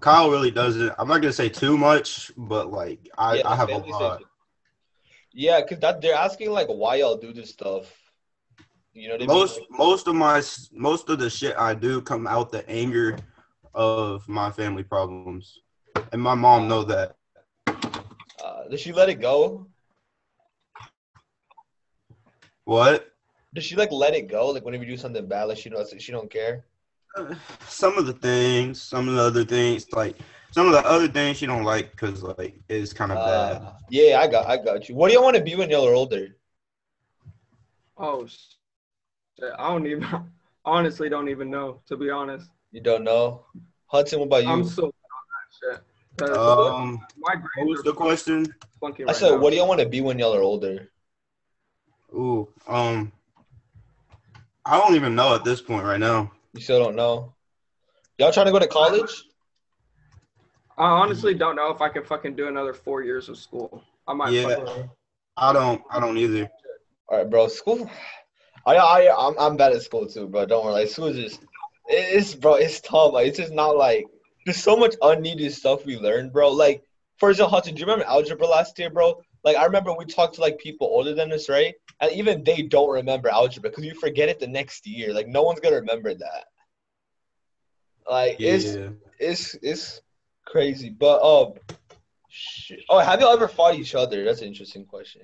Kyle really doesn't. I'm not gonna say too much, but like I, Yeah, I have a lot. issues. Yeah, cause that they're asking like why y'all do this stuff. You know what I mean? Most most of my most of the shit I do come out the anger of my family problems, and my mom know that. Uh, does she let it go? What? Does she like let it go? Like whenever you do something bad, like she knows she don't care. Some of the things, some of the other things, like some of the other things she don't like because like it's kind of bad. Uh, yeah, I got, I got you. What do you want to be when y'all are older? Oh, shit. I don't even. Honestly, don't even know. To be honest, You don't know. Hudson, what about you? I'm so bad on that shit. 'Cause Um, my what was the question? flunking I said, now. what do y'all want to be when y'all are older? Ooh, um, I don't even know at this point right now. You still don't know. Y'all trying to go to college? I honestly don't know if I can fucking do another four years of school. I might. Yeah. fucking- I don't. I don't either. All right, bro. School. I, I, I'm, I'm bad at school too, bro. Don't worry. Like school is just, it's, bro. It's tough. Like it's just not like there's so much unneeded stuff we learned, bro. Like for example, Hudson, do you remember algebra last year, bro? Like I remember we talked to like people older than us, right? And even they don't remember algebra because you forget it the next year. Like no one's gonna remember that. Like it's Yeah. it's it's crazy. But um, shit. oh, have y'all ever fought each other? That's an interesting question.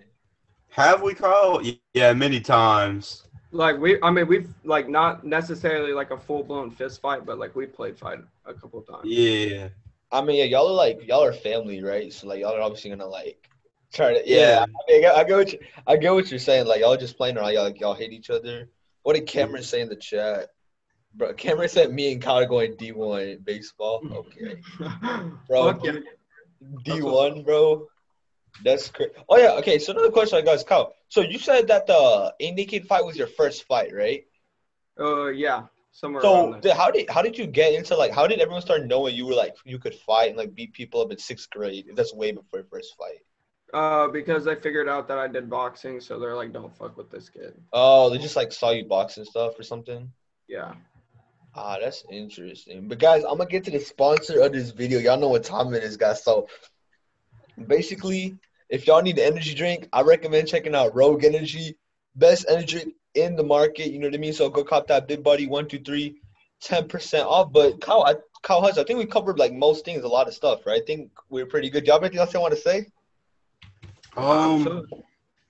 Have we called? Yeah, many times. Like we, I mean, we've like not necessarily like a full blown fist fight, but like we played fight a couple of times. Yeah. I mean, yeah, y'all are like y'all are family, right? So like y'all are obviously gonna like try to. Yeah, Yeah. I, mean, I, get, I get what you, I get what you're saying. Like y'all just playing around. Y'all like y'all hate each other. What did Cameron say in the chat? Bro, Cameron said me and Kyle are going D one baseball. Okay, Bro, Fuck yeah. D one, bro. That's crazy. Oh yeah, okay. So another question I got is Kyle. So you said that the A naked fight was your first fight, right? Uh, yeah. somewhere around So there. how did how did you get into like how did everyone start knowing you were like you could fight and like beat people up in sixth grade? That's way before your first fight. Uh, because they figured out that I did boxing, so they're like, "Don't fuck with this kid." Oh, they just like saw you boxing stuff or something. Yeah. Ah, that's interesting. But guys, I'm gonna get to the sponsor of this video. Y'all know what time it is, guys. So basically, if y'all need an energy drink, I recommend checking out Rogue Energy. Best energy in the market. You know what I mean? So go cop that Big Buddy one two three, 10% off. But Kyle, I, Kyle Hutch, I think we covered like most things, a lot of stuff, right? I think we're pretty good. Y'all have anything else you want to say? Um,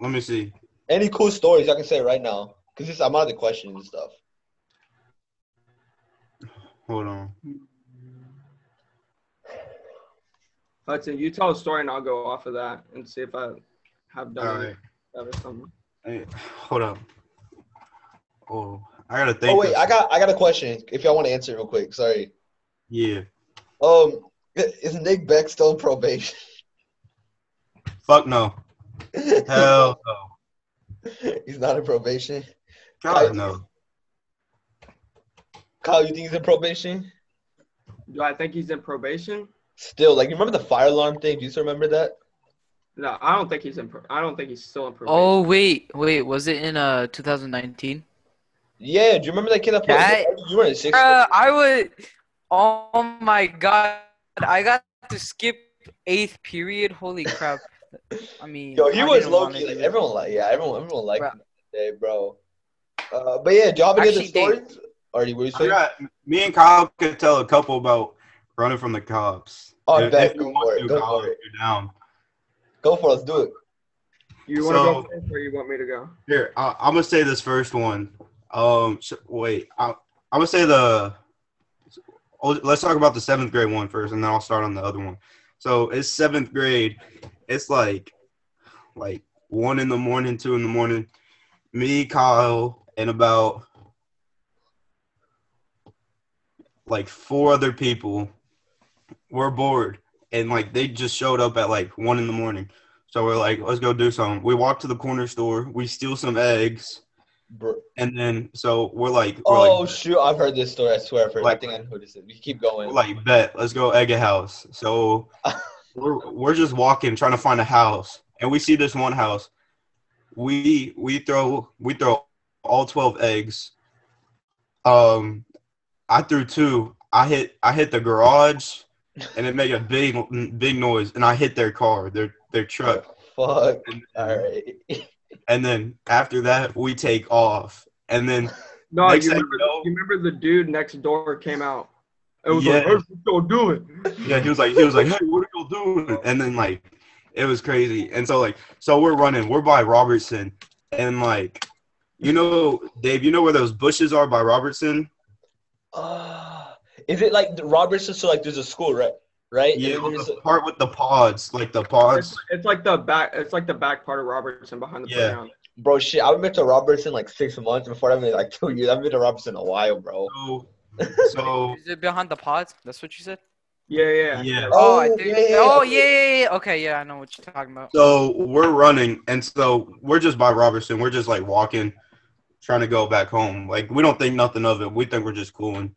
let me see. Any cool stories y'all can say right now? Because I'm out of the questions and stuff. Hold on. Hudson, you tell a story and I'll go off of that and see if I have done All right. that or something. Hey, hold up. Oh, I gotta think. Oh wait, I got I got a question. If y'all want to answer it real quick, sorry. Yeah. Um, is Nick Beck still in probation? Fuck no. Hell no. he's not in probation. God no. Kyle, you think he's in probation? Do I think he's in probation? Still, like you remember the fire alarm thing? Do you still remember that? No, I don't think he's in. Pro- I don't think he's still in probation. Oh wait, wait, was it in uh 2019? Yeah. Do you remember that kid that That- You were in sixth. Uh, I would. Oh my god, I got to skip eighth period. Holy crap! I mean, Yo, he I was didn't low wanna key. Like, everyone like, yeah, everyone, everyone liked Bro. him that day, bro. Uh, but yeah, do y'all have any other Actually, stories? Already, what you I say? got, me and Kyle could tell a couple about running from the cops. Oh, I If- bet. if you Go want for it, to, go Kyle, for it. if you're down. Go for it. Let's do it. You want to So- go first or you want me to go? Here, I, I'm gonna say this first one. Um, sh- wait, I, I'm gonna say the. oh, Let's talk about the seventh grade one first, and then I'll start on the other one. So it's seventh grade. It's like, like one in the morning, two in the morning. Me, Kyle, and about like four other people. We're bored, and like they just showed up at like one in the morning. So we're like, let's go do something. We walk to the corner store. We steal some eggs, Bro. and then so we're like, we're Oh like, shoot! I've heard this story. I swear, I've heard. I think I know who this is. We keep going. like, bet, let's go egg a house. So we're we're just walking, trying to find a house, and we see this one house. We we throw we throw all twelve eggs. Um, I threw two. I hit I hit the garage, and it made a big big noise, and I hit their car, their their truck. Fuck. And, All right. and then after that, we take off, and then No, Next you remember, you know- you remember the dude next door came out. It was Yeah. like, hey, what y'all doing? Yeah, he was like, he was like, hey, what are y'all doing? And then like, it was crazy. And so like, so we're running, we're by Robertson, and like, you know, Dave, you know where those bushes are by Robertson? Uh, is it like the Robertson? So like, there's a school, right? Right. Yeah, And the a- part with the pods, like the pods. It's, it's like the back. It's like the back part of Robertson behind the Yeah. playground. bro, shit. I've been to Robertson like six months before. I've been like two years. I've been to Robertson a while, bro. So, so Is it behind the pods? That's what you said. Yeah, yeah. yeah. Oh, I Oh, think. yeah, yeah, oh yeah. yeah, yeah, yeah. Okay, yeah, I know what you're talking about. So we're running, and so we're just by Robertson. We're just like walking, trying to go back home. Like we don't think nothing of it. We think we're just cooling.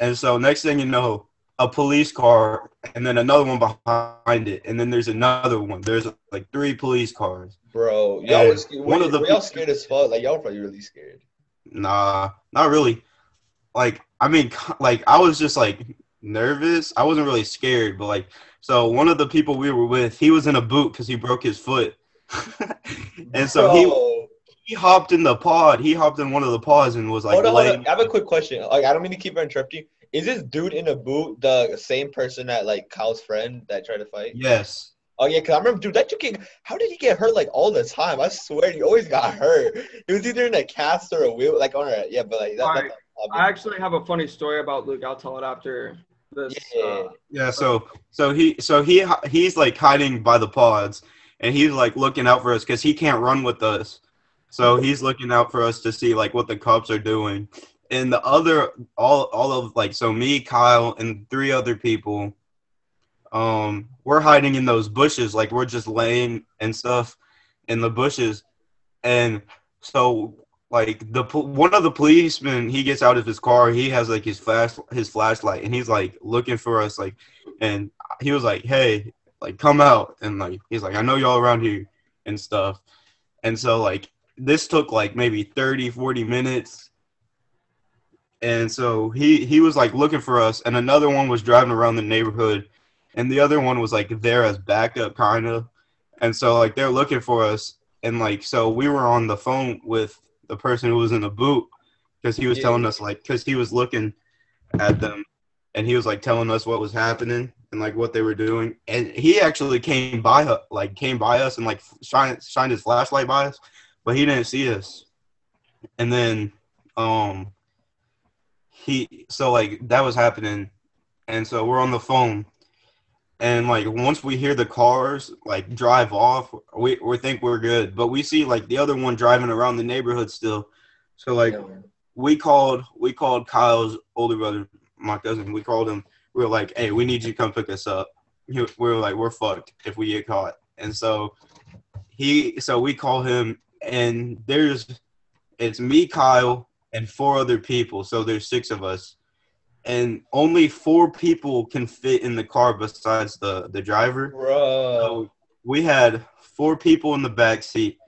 And so next thing you know, a police car, and then another one behind it, and then there's another one. There's like three police cars. Bro, y'all Yeah. was One one of of the the y'all scared as fuck. Like y'all probably really scared. Nah, not really. Like I mean, like I was just like nervous. I wasn't really scared, but like so one of the people we were with, he was in a boot because he broke his foot, and so he Bro. he hopped in the pod. He hopped in one of the pods and was like, hold on, hold on. I have a quick question. Like, I don't mean to keep interrupting. Is this dude in a boot the same person that like Kyle's friend that tried to fight? yes. Oh yeah, cause I remember, dude, that dude get, how did he get hurt like all the time? I swear, he always got hurt. He was either in a cast or a wheel. Like, all right, yeah, but like that. Alright, that- I actually have a funny story about Luke. I'll tell it after this. Yeah. Uh, Yeah, so so he so he he's like hiding by the pods, and he's like looking out for us because he can't run with us. So he's looking out for us to see like what the cops are doing. And the other all all of like so me, Kyle, and three other people, um, we're hiding in those bushes, like we're just laying and stuff in the bushes. And so like the one of the policemen he gets out of his car he has like his flash his flashlight and he's like looking for us like and he was like hey like come out and like he's like i know y'all around here and stuff. And so like this took like maybe 30 40 minutes. And so he he was like looking for us and another one was driving around the neighborhood and the other one was like there as backup kind of and so like they're looking for us and like so we were on the phone with the person who was in the boot because he was Yeah. telling us like because he was looking at them and he was like telling us what was happening and like what they were doing. And he actually came by like came by us and like shined shined his flashlight by us but he didn't see us. And then um he so like that was happening. And so we're on the phone and like once we hear the cars like drive off we, we think we're good. But we see like the other one driving around the neighborhood still. So like we called we called kyle's older brother my cousin. We called him. We were like hey we need you to come pick us up. We were like we're fucked if we get caught. And so he so we call him and there's it's me kyle and four other people. So there's six of us and only four people can fit in the car besides the the driver Bro. so we had four people in the back seat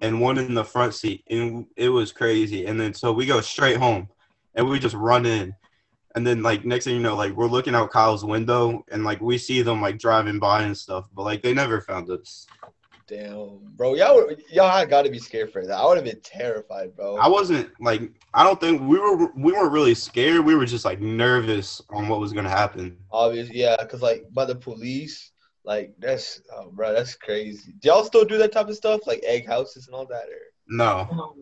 and one in the front seat, and it was crazy. And then so we go straight home, and we just run in, and then like next thing you know, like we're looking out Kyle's window, and like we see them like driving by and stuff, but like they never found us. Damn, bro. Y'all, were, y'all had got to be scared for that. I would have been terrified, bro. I wasn't like I don't think we were we weren't really scared. We were just like nervous on what was gonna happen. Obviously, yeah, because like by the police, like that's, oh, bro, that's crazy. Do y'all still do that type of stuff, like egg houses and all that, or No, Oh,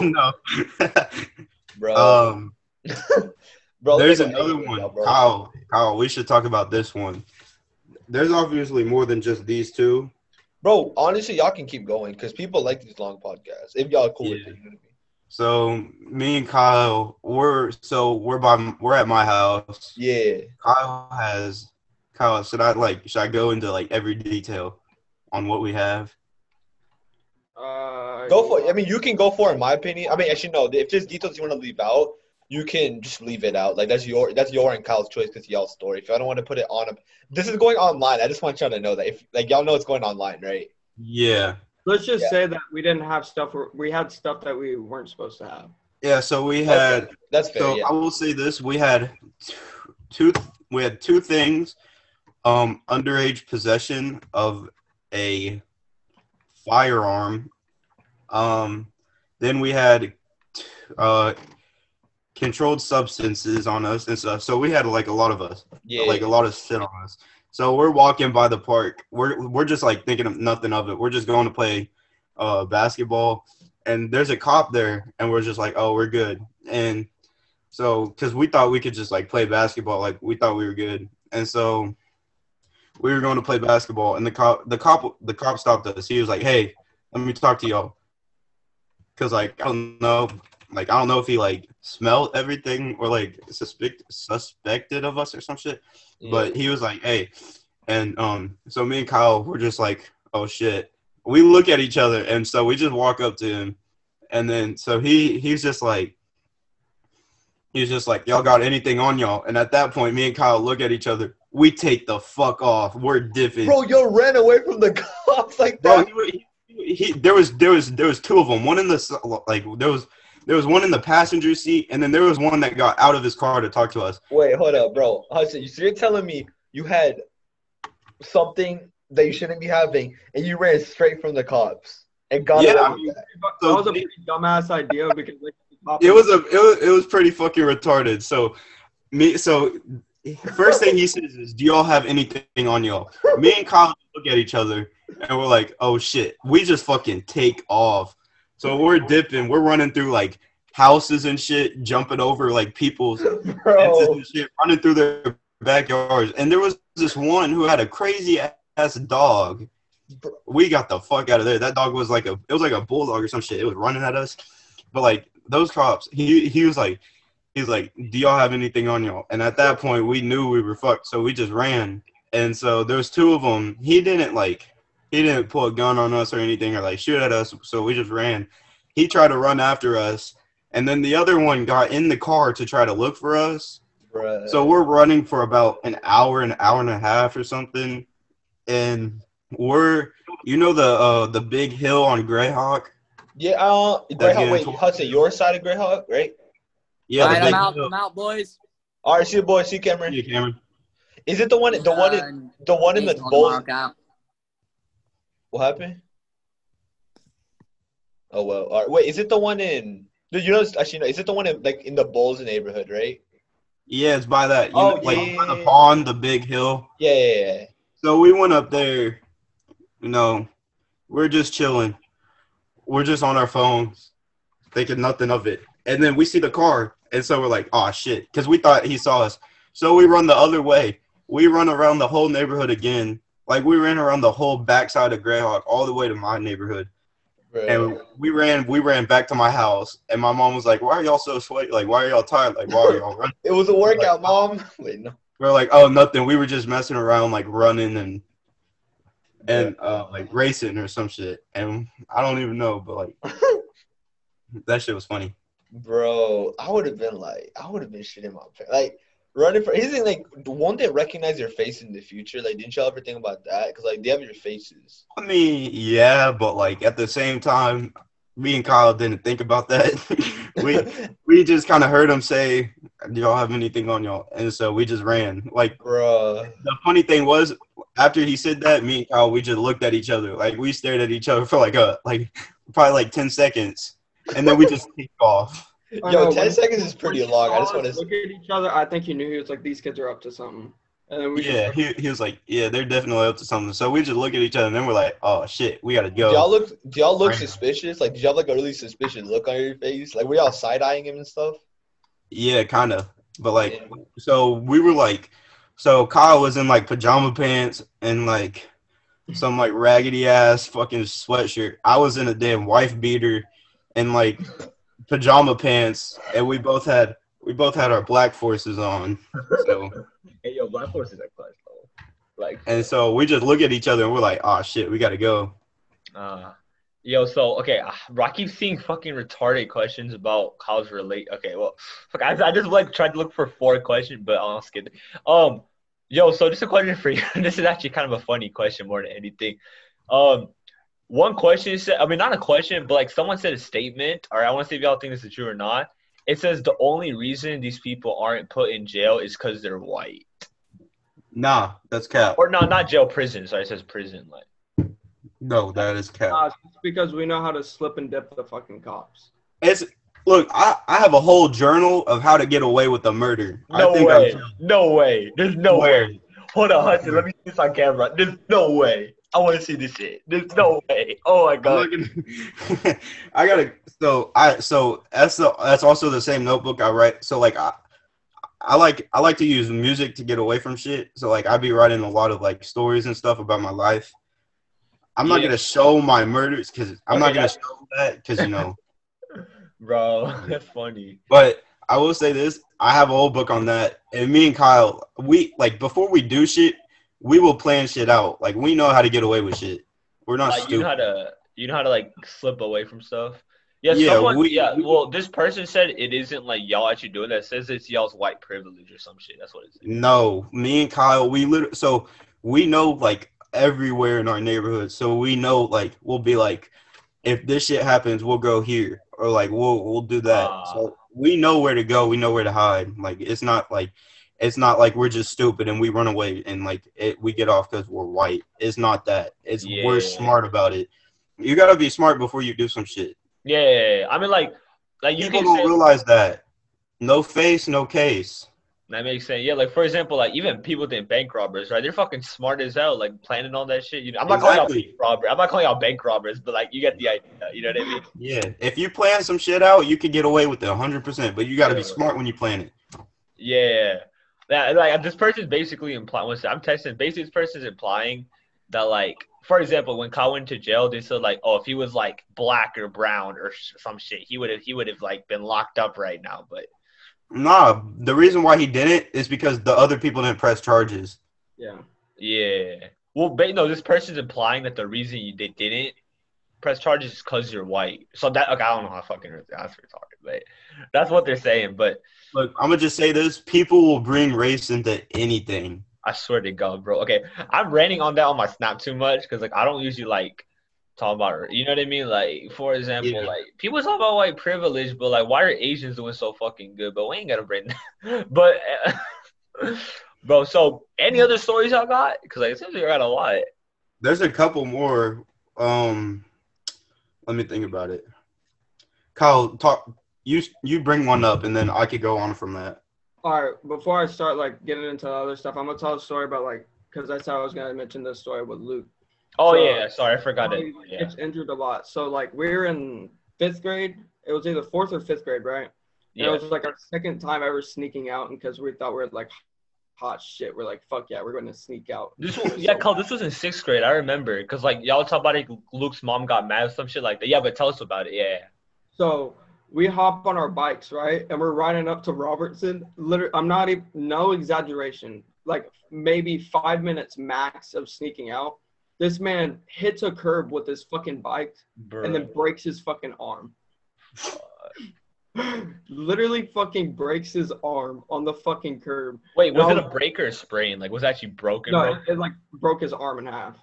no. no. bro? um, bro, There's another one, y'all, bro. Kyle. Kyle, we should talk about this one. There's obviously more than just these two. Bro, honestly, y'all can keep going because people like these long podcasts. If y'all cool with it, you know I mean? So me and Kyle, we're so we're by we're at my house. Yeah. Kyle has Kyle. Should I like should I go into like every detail on what we have? Uh, Go for it. I mean, you can go for it, in my opinion. I mean, actually, no. If there's details you want to leave out, you can just leave it out. Like that's your that's your and Kyle's choice because y'all's story. If y'all don't want to put it on, a, this is going online. I just want y'all to know that if like y'all know it's going online, right? Yeah, Let's just Yeah. say that we didn't have stuff. We had stuff that we weren't supposed to have. yeah. So we had. Okay. That's fair. So yeah. I will say this: we had two. We had two things. Um, underage possession of a firearm. Um, then we had uh, controlled substances on us and stuff. So we had like a lot of us, yeah. like a lot of shit on us. So we're walking by the park. We're we're just like thinking of nothing of it. We're just going to play uh, basketball, and there's a cop there, and we're just like, oh, we're good. And so, because we thought we could just like play basketball, like we thought we were good, and so we were going to play basketball, and the cop, the cop, the cop stopped us. He was like, "Hey, let me talk to y'all," because like I don't know, like I don't know if he like smelled everything or like suspect suspected of us or some shit. Yeah. But he was like, "Hey," and um, so me and Kyle were just like, "Oh shit." We look at each other, and so we just walk up to him, and then so he he's just like, he's just like, "Y'all got anything on y'all?" And at that point, me and Kyle look at each other. We take the fuck off. We're dipping. bro, yo ran away from the cops like Bro, that. he, he, he, there was there was there was two of them. One in the like there was there was one in the passenger seat, and then there was one that got out of his car to talk to us. Wait, hold up, bro. Hudson, so you're telling me you had something that you shouldn't be having, and you ran straight from the cops and got Yeah, away I with mean, that. that was a pretty dumbass idea because like, It was a it was, it was pretty fucking retarded. So me so first thing he says is, "Do y'all have anything on y'all?" Me and Kyle look at each other and we're like, "Oh shit!" We just fucking take off. So we're dipping, we're running through like houses and shit, jumping over like people's fences and shit, running through their backyards. And there was this one who had a crazy ass dog. We got the fuck out of there. That dog was like a it was like a bulldog or some shit. It was running at us. But like those cops, he he was like he's like, Do y'all have anything on y'all? And at that point we knew we were fucked, so we just ran. And so there's two of them. He didn't like he didn't pull a gun on us or anything or like shoot at us, so we just ran. he tried to run after us, and then the other one got in the car to try to look for us. Bruh. So we're running for about an hour, an hour and a half or something, and we're you know the uh the big hill on Greyhawk. yeah, uh, Greyhawk. Again, Wait, tw- Hudson, your side of Greyhawk, right? Yeah, All right, I'm out. hill. I'm out, boys. All right, see you, boy. See you, Cameron. Yeah, Cameron. Is it the one? The one? In, Uh, the one in the Nate, bowl? What happened? Oh well. All right. Wait, is it the one in? You know? Actually, no. Is it the one in like in the Bulls neighborhood, right? Yeah, it's by that. You Oh, know, like yeah. by the pond, the big hill. Yeah, yeah, yeah. So we went up there. You know, we're just chilling. We're just on our phones, thinking nothing of it. And then we see the car, and so we're like, "Oh shit!" Because we thought he saw us. So we run the other way. We run around the whole neighborhood again. Like we ran around the whole backside of Greyhawk, all the way to my neighborhood. Bro. And we ran, we ran back to my house, and my mom was like, "Why are y'all so sweaty? Like, why are y'all tired? Like, why are y'all running?" it was a workout, mom. Wait, no. We're like, "Oh, nothing. We were just messing around, like running and and uh, like racing or some shit." And I don't even know, but like that shit was funny. Bro, I would have been like, I would have been shitting my pants. Like running for. Thing, like, won't they recognize your face in the future? Like, didn't y'all ever think about that? Because like they have your faces. I mean, yeah, but like at the same time, me and Kyle didn't think about that. we we just kind of heard him say, "Do y'all have anything on y'all?" And so we just ran. Like Bro. the funny thing was after he said that, me and Kyle we just looked at each other. Like we stared at each other for like a like probably like ten seconds, and then we just kicked off. I Yo, know, 10 seconds is pretty long. I just wanna- look at each other. I think he knew he was like, these kids are up to something. And then we Yeah, he, he was like, yeah, they're definitely up to something. So we just look at each other, and then we're like, oh shit, we gotta Do y'all go. look? Do y'all look Right. suspicious? Like, did y'all have like a really suspicious look on your face? Like, were y'all side eyeing him and stuff? Yeah, kind of. But like, so we were like, so Kyle was in like pajama pants and like some like raggedy ass fucking sweatshirt. I was in a damn wife beater and like pajama pants, and we both had we both had our black forces on. So Hey, yo, Black Forces are clutch, though. Like, and so we just look at each other and we're like, oh shit, we gotta go. uh, yo, so okay, uh, I keep seeing fucking retarded questions about Kyle's relate. Okay, well, fuck, I, I just like tried to look for four questions, but I'll skip it. Um, yo, so just a question for you. this is actually kind of a funny question more than anything. Um, one question said, I mean, not a question, but like someone said a statement. All right, I want to see if y'all think this is true or not. It says the only reason these people aren't put in jail is because they're white. Nah, that's cap. Or no, not jail, prison. Sorry, it says prison. Like, No, that is cap. Uh, it's because we know how to slip and dip the fucking cops. It's look, I, I have a whole journal of how to get away with a murder. no I think way, I'm no way. There's no way. Hold on, Hudson. Let me see this on camera. There's no way. I want to see this shit. There's no way. Oh my god. I gotta. So I. So that's the, that's also the same notebook I write. So like I, I like I like to use music to get away from shit. So like I'd be writing a lot of like stories and stuff about my life. I'm not Yeah. gonna show my murders because I'm Okay, not gonna show that because you know. Bro, that's funny. But I will say this: I have a whole book on that, and me and Kyle, we like before we do shit, we will plan shit out. Like we know how to get away with shit. We're not Like you stupid. know how to you know how to like slip away from stuff. Yeah, Yeah, someone. we- yeah, we- well, this person said it isn't like y'all actually doing that. It says it's y'all's white privilege or some shit. That's what it's. No, me and Kyle, we literally so we know like everywhere in our neighborhood. So we know like we'll be like, if this shit happens, we'll go here or like we'll we'll do that. Ah. so we know where to go. We know where to hide. Like it's not like it's not like we're just stupid and we run away and like it, we get off because we're white. It's not that. It's we're smart about it. You gotta be smart before you do some shit. Yeah, yeah, yeah. I mean, like, like you People can don't say realize that. No face, no case. that makes sense. Yeah, like for example, like even people think bank robbers, right? They're fucking smart as hell, like planning all that shit. You know, I'm not calling out Exactly. bank robber. I'm not calling out bank robbers, but like you get the idea. You know what I mean? Yeah, if you plan some shit out, you could get away with it 100%, but you got to be smart when you plan it. Yeah. That like this person's basically implying. What's? I'm texting. Basically, this person's implying that like, for example, when Kyle went to jail, they said like, oh, if he was like black or brown or sh- some shit, he would have he would have like been locked up right now. But Nah, the reason why he didn't is because the other people didn't press charges. Yeah. yeah. Well, but no, this person's implying that the reason you, they didn't press charges is because you're white. So that okay, I don't know how fucking that's retarded, but that's what they're saying. But Look, I'm gonna just say this: people will bring race into anything. I swear to God, bro. Okay, I'm ranting on that on my snap too much because like I don't usually like talk about it. you know what I mean. Like for example, Yeah. like people talk about white privilege, but like why are Asians doing so fucking good? But we ain't gotta bring that. but bro, so any other stories y'all got? Because like it seems like you got a lot. There's a couple more. Um, let me think about it. Kyle, talk. You you bring one up, and then I could go on from that. All right, before I start like getting into other stuff, I'm gonna tell a story about like because that's how I was gonna mention this story with Luke. Oh So- yeah, sorry, I forgot it. He Yeah. gets injured a lot. So like we were in fifth grade. It was either fourth or fifth grade, right? And Yeah. It was like our second time ever sneaking out, and because we thought we were like hot shit, we're like, fuck yeah, we're going to sneak out. This was yeah, Carl. This was in sixth grade. I remember because like y'all talk about it. Luke's mom got mad or some shit like that. Yeah, but tell us about it. Yeah. So we hop on our bikes, right? And we're riding up to Robertson. Literally, I'm not even, no exaggeration, like maybe five minutes max of sneaking out. This man hits a curb with his fucking bike Bro. and then breaks his fucking arm. Literally fucking breaks his arm on the fucking curb. Wait, was it a break or a sprain? Like, was it actually broken? No, bro? it, it like broke his arm in half.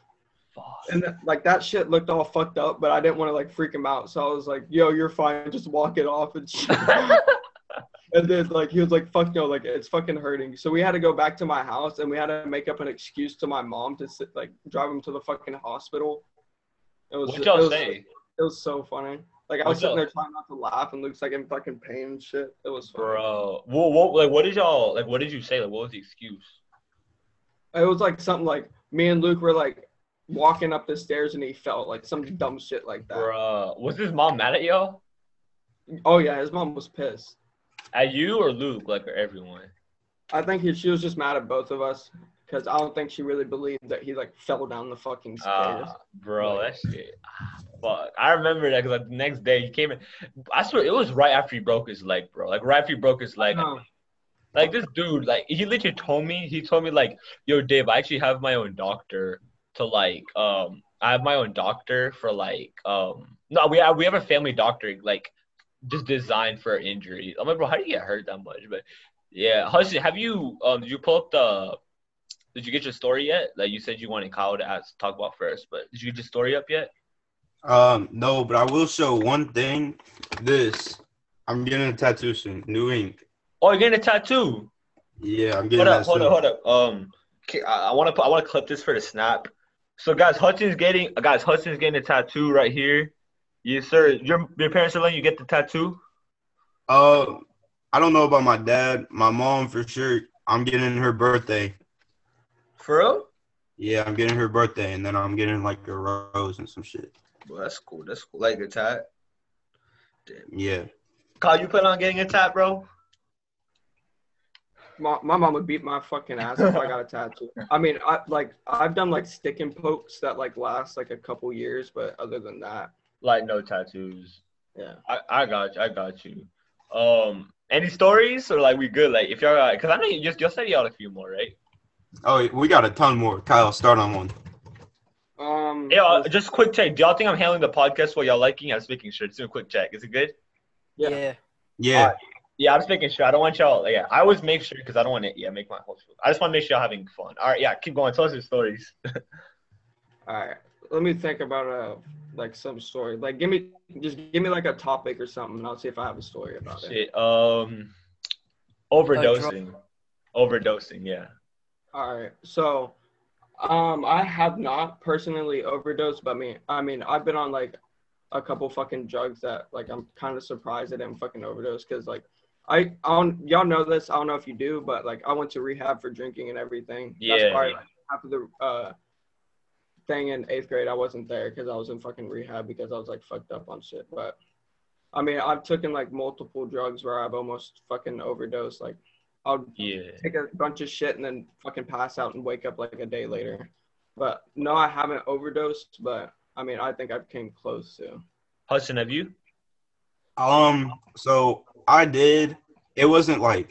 Fuck. And that, like that shit looked all fucked up, but I didn't want to like freak him out. So I was like, yo, you're fine. Just walk it off and shit. and then like he was like, fuck no, like it's fucking hurting. So we had to go back to my house and we had to make up an excuse to my mom to sit, like drive him to the fucking hospital. It was What'd y'all was, say, It was so funny. Like I was What'd sitting y'all- there trying not to laugh and Luke's like in fucking pain and shit. It was funny. bro? What, what, like, what did y'all like? What did you say? Like, what was the excuse? It was like something like me and Luke were like walking up the stairs and he fell, like some dumb shit like that. Bro, was his mom mad at y'all? Oh yeah, his mom was pissed. At you or Luke? Like, or everyone? I think he, she was just mad at both of us because I don't think she really believed that he like fell down the fucking stairs. Ah, bro, that shit. ah, Fuck. I remember that because like, the next day he came in. I swear it was right after he broke his leg, bro. Like right after he broke his leg. Like this dude, like he literally told me, he told me like, yo, Dave, I actually have my own doctor to like, um, I have my own doctor for like, um, no, we have we have a family doctor like, just designed for injuries. I'm like, bro, how do you get hurt that much? But yeah, Hudson, have you um, did you pull up the, did you get your story yet? Like you said you wanted Kyle to ask talk about first, but did you get your story up yet? Um, no, but I will show one thing. This, I'm getting a tattoo soon. New ink. Oh, you're getting a tattoo. Yeah, I'm getting Hold up, hold up, hold up. Um, I want to I want to clip this for the snap. So, guys, Hudson's getting, guys, Hudson's getting a tattoo right here. Yes, sir. Your your parents are letting you get the tattoo. Uh, I don't know about my dad. My mom for sure. I'm getting her birthday. For real? Yeah, I'm getting her birthday, and then I'm getting like a rose and some shit. Well, that's cool. That's cool. Like a tat. Yeah. Kyle, you plan on getting a tat, bro? My, my mom would beat my fucking ass if I got a tattoo. I mean, I like I've done like stick and pokes that like last like a couple years, but other than that, Like no tattoos. yeah. I, I got you. I got you. Um, any stories or like we good? Like if y'all, got, cause I know you just you said y'all a few more, right? Oh, we got a ton more. Kyle, start on one. Um, Yeah, uh, just quick check. Do y'all think I'm handling the podcast while y'all liking? I was making sure. Just do a quick check. Is it good? Yeah. Yeah. Yeah. Alright. Yeah, I'm just making sure. I don't want y'all. Yeah, I always make sure because I don't want to. Yeah, make my whole. I just want to make sure y'all having fun. All right, yeah, keep going. Tell us your stories. all right. Let me think about uh like some story. Like, give me just give me like a topic or something, and I'll see if I have a story about it. Shit. Um, overdosing. Overdosing. Yeah. All right. So, um, I have not personally overdosed, but I mean, I mean, I've been on like a couple fucking drugs that like I'm kind of surprised I didn't fucking overdose because like I, I don't y'all know this. I don't know if you do, but like I went to rehab for drinking and everything. Yeah, That's why yeah. like, after the uh thing in eighth grade, I wasn't there because I was in fucking rehab because I was like fucked up on shit. But I mean, I've taken like multiple drugs where I've almost fucking overdosed. Like I'll Yeah. take a bunch of shit and then fucking pass out and wake up like a day later. But no, I haven't overdosed, but I mean, I think I've came close to. Hudson, have you? Um, so I did. It wasn't like,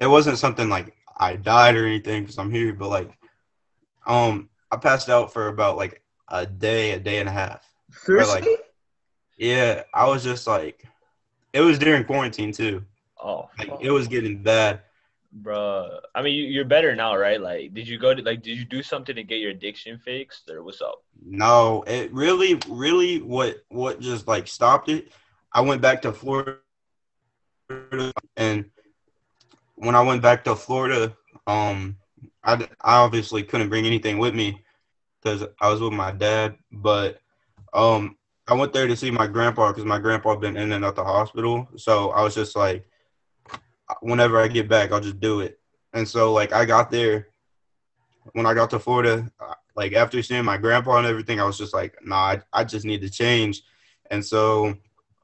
it wasn't something like I died or anything because I'm here, but like, um, I passed out for about like a day, a day and a half. Seriously? like- Yeah, I was just like, it was during quarantine too. Oh, Like it was getting bad. Bruh. I mean, you're better now, right? Like, did you go to like, did you do something to get your addiction fixed, or what's up? No, it really, really, what what just like stopped it? I went back to Florida, and when I went back to Florida, um, I I obviously couldn't bring anything with me because I was with my dad. But um, I went there to see my grandpa because my grandpa had been in and out the hospital. So I was just like, whenever I get back, I'll just do it. And so like I got there when I got to Florida, uh, like after seeing my grandpa and everything, I was just like, nah, I, I just need to change. And so,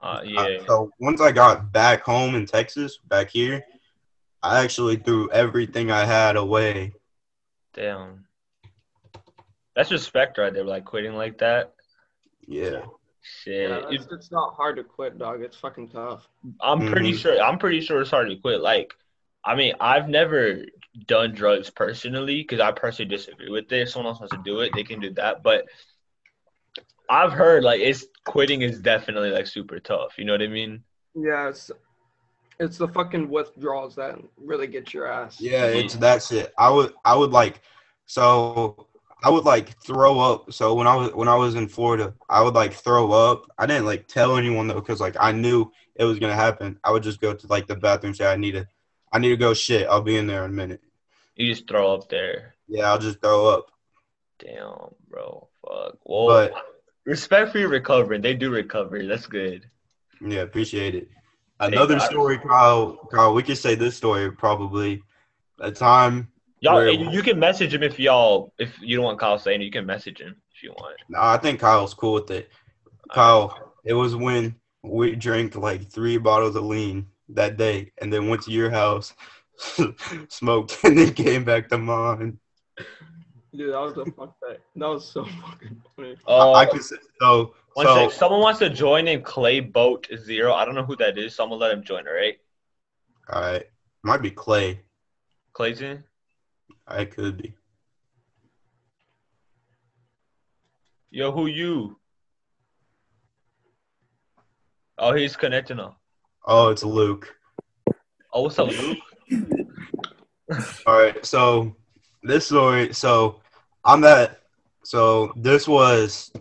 Uh, uh, yeah. so once I got back home in Texas, back here, I actually threw everything I had away. Damn. That's respect right there, like quitting like that. Yeah. Shit. Yeah, it's, it's not hard to quit, dog. It's fucking tough. I'm pretty Mhm. sure. I'm pretty sure it's hard to quit. Like, I mean, I've never done drugs personally because I personally disagree with it. If someone else wants to do it, they can do that. But I've heard like it's quitting is definitely like super tough. You know what I mean? Yeah, it's, it's the fucking withdrawals that really get your ass. Yeah, it's that shit. I would I would like so I would like throw up. So when I was when I was in Florida, I would like throw up. I didn't like tell anyone though because like I knew it was gonna happen. I would just go to like the bathroom, say I need to I need to go shit. I'll be in there in a minute. You just throw up there. Yeah, I'll just throw up. Damn, bro. Fuck. Well, But respect for you recovering. They do recover. That's good. yeah, appreciate it. Another story, Kyle. Kyle, we could say this story probably. A time. Y'all, Where- you can message him if y'all if you don't want Kyle saying it. You can message him if you want. No, I think Kyle's cool with it. Kyle, it was when we drank like three bottles of lean that day, and then went to your house, smoked, and then came back to mine. Dude, that was a fuck that. That was so fucking funny. Oh, I, I could say so. One so sec. Someone wants to join in Clay Boat Zero. I don't know who that is, so I'm gonna let him join. All right, all right, might be Clay. Clayton. I could be. Yo, who you? Oh, he's connecting now. Oh, it's Luke. Oh, what's up, Luke? All right, so this story. So I'm at. So this was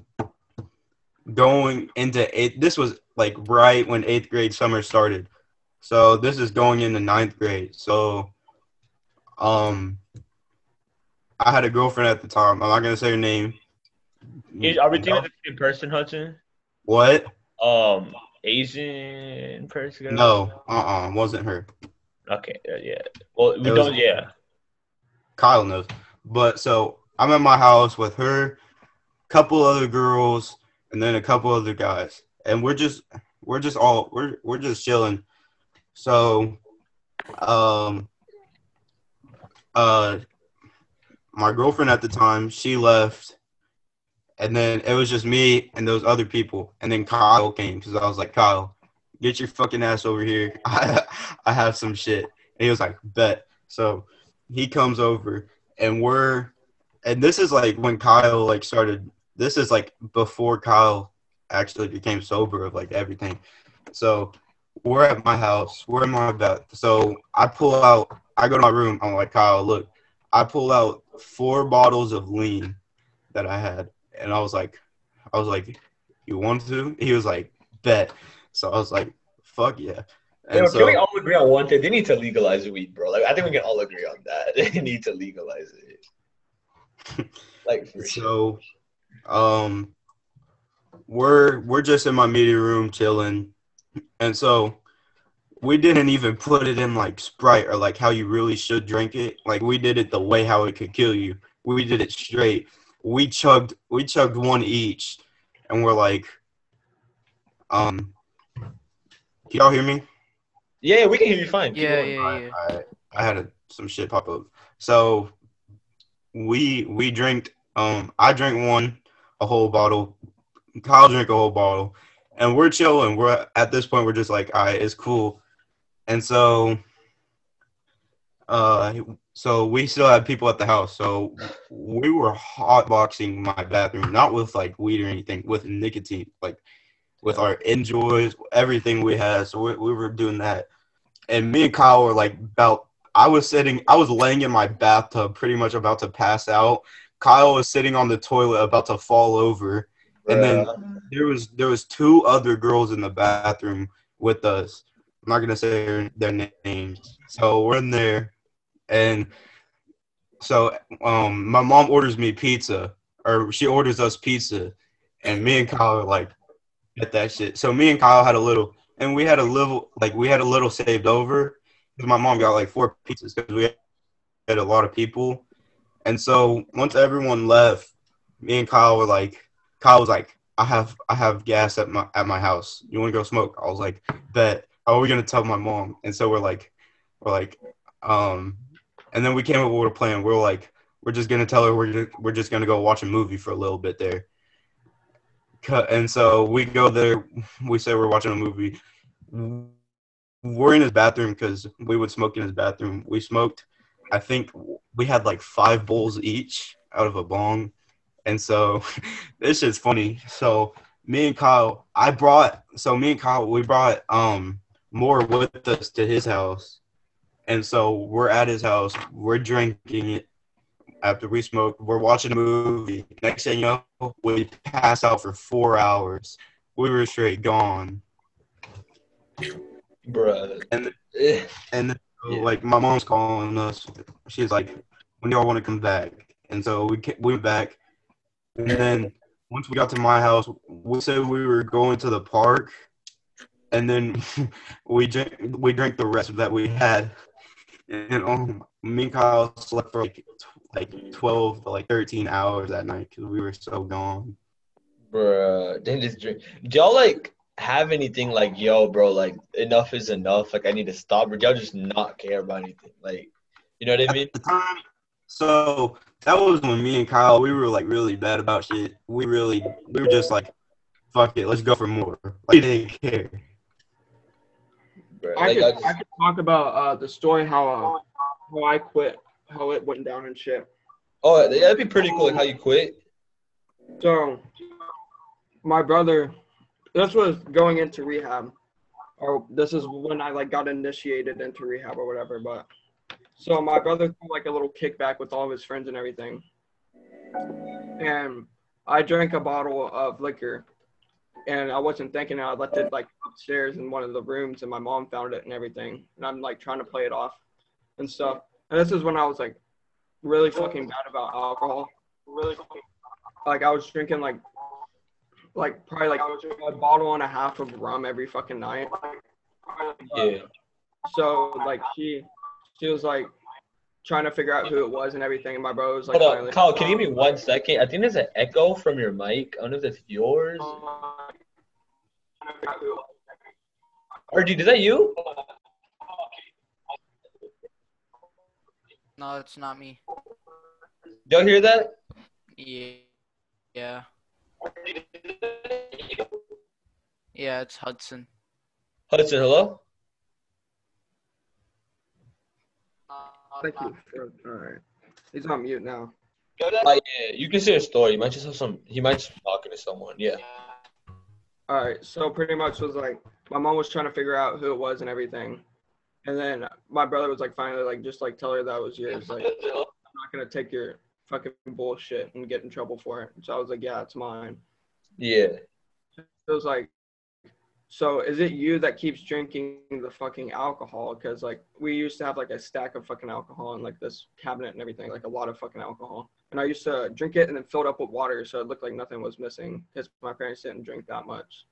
going into eighth. This was like right when eighth grade summer started. So this is going into ninth grade. So, um, I had a girlfriend at the time. I'm not gonna say her name. Is- Are we doing in person, Hudson? What? Um, Asian person? No, uh, uh wasn't her. Okay, yeah, yeah. Well, we It don't. Yeah. Kyle knows. But so I'm at my house with her, couple other girls, and then a couple other guys, and we're just we're just all we're we're just chilling. So, um, uh, my girlfriend at the time she left, and then it was just me and those other people, and then Kyle came because I was like, Kyle, get your fucking ass over here. I I have some shit, and he was like, bet. So he comes over and we're and this is like when Kyle like started this is like before Kyle actually became sober of like everything. So we're at my house, we're in my bed. So I pull out I go to my room, I'm like, Kyle, look, I pull out four bottles of lean that I had and I was like I was like, You want to? He was like, Bet. So I was like, Fuck yeah. And Yo, so, can we all agree on one thing? They need to legalize weed, bro. Like, I think we can all agree on that. They need to legalize it. Like, for sure. So, um, we're we're just in my meeting room chilling, and so we didn't even put it in like Sprite or like how you really should drink it. Like we did it the way how it could kill you. We did it straight. We chugged we chugged one each, and we're like, um, can y'all hear me? Yeah, yeah, we can hear you fine. Keep Yeah, going. yeah, yeah. I, I had a, some shit pop up. So we we drank. Um, I drank one, a whole bottle. Kyle drank a whole bottle, and we're chilling. We're at this point. We're just like, all right, it's cool. And so, uh, so we still had people at the house. So we were hotboxing my bathroom, not with like weed or anything, with nicotine. Like with our enjoys, everything we had. So we, we were doing that, and me and Kyle were like about. I was sitting, I was laying in my bathtub, pretty much about to pass out. Kyle was sitting on the toilet, about to fall over, and then there was there was two other girls in the bathroom with us. I'm not gonna say their, their names. So we're in there, and so um, my mom orders me pizza, or she orders us pizza, and me and Kyle are like, get that shit. So me and Kyle had a little, and we had a little, like we had a little saved over. My mom got like four pizzas because we had a lot of people, and so once everyone left, me and Kyle were like, Kyle was like, I have I have gas at my at my house. You want to go smoke? I was like, bet. How are we gonna tell my mom? And so we're like, we're like, um, and then we came up with a plan. We're like, we're just gonna tell her we're we're just gonna go watch a movie for a little bit there. And so we go there. We say we're watching a movie. We're in his bathroom because we would smoke in his bathroom. We smoked. I think we had like five bowls each out of a bong. And so this shit's funny. So me and Kyle, I brought so me and Kyle, we brought um more with us to his house. And so we're at his house, we're drinking it after we smoke, we're watching a movie. Next thing you know, we pass out for four hours. We were straight gone. Bruh. And Eh. and Yeah. like my mom's calling us. She's like, "When y'all want to come back?" And so we ca- we went back, and then once we got to my house, we said we were going to the park, and then we drank we drank the rest that we had, and um, me and Kyle slept for like like twelve to like thirteen hours that night because we were so gone. Bruh, they just drink. Do y'all like have anything like, yo, bro, like enough is enough? Like I need to stop, or y'all just not care about anything? Like, you know what I mean? At the time, so that was when me and Kyle we were like really bad about shit. We really we were just like, fuck it, let's go for more. Like, we didn't care. Bruh, I like, could, I just- I could talk about uh, the story how uh, how I quit, how it went down and shit. oh, that'd be pretty cool. Like how you quit. So, my brother, this was going into rehab, or this is when I like got initiated into rehab or whatever. But so my brother threw like a little kickback with all of his friends and everything, and I drank a bottle of liquor, and I wasn't thinking. I left it like upstairs in one of the rooms, and my mom found it and everything, and I'm like trying to play it off and stuff. And this is when I was like really fucking bad about alcohol. Really like I was drinking like like probably like a bottle and a half of rum every fucking night. Yeah. So like she she was like trying to figure out who it was and everything, and my bro was like Hold finally- up, Kyle. Can you give me one second? I think there's an echo from your mic. I don't know if that's yours. Um, or dude, is that you? No, it's not me. Y'all hear that? Yeah. Yeah. Yeah, it's Hudson. Hudson, hello. Thank you. For, all right. He's on mute now. Uh, yeah, you can say a story. He might just have some. He might just be talking to someone. Yeah. All right. So pretty much was like my mom was trying to figure out who it was and everything, and then my brother was like finally like just like tell her that was yours. Like I'm not gonna take your fucking bullshit and get in trouble for it. So I was like, yeah, it's mine. Yeah. It was like, so is it you that keeps drinking the fucking alcohol? Because like we used to have like a stack of fucking alcohol in like this cabinet and everything, like a lot of fucking alcohol. And I used to drink it and then fill it up with water, so it looked like nothing was missing because my parents didn't drink that much.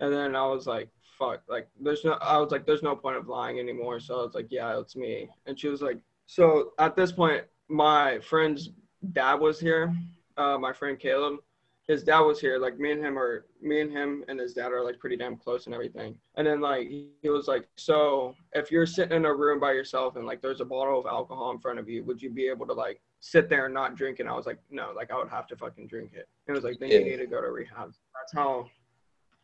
And then I was like, fuck, like there's no, I was like, there's no point of lying anymore. So I was like, yeah, it's me. And she was like, so at this point, my friend's dad was here, uh, my friend Caleb his dad was here. Like me and him are me and him and his dad are like pretty damn close and everything. And then like he was like, so if you're sitting in a room by yourself and like there's a bottle of alcohol in front of you, would you be able to like sit there and not drink? And I was like, no, like I would have to fucking drink it. And it was like, then you need to go to rehab. That's how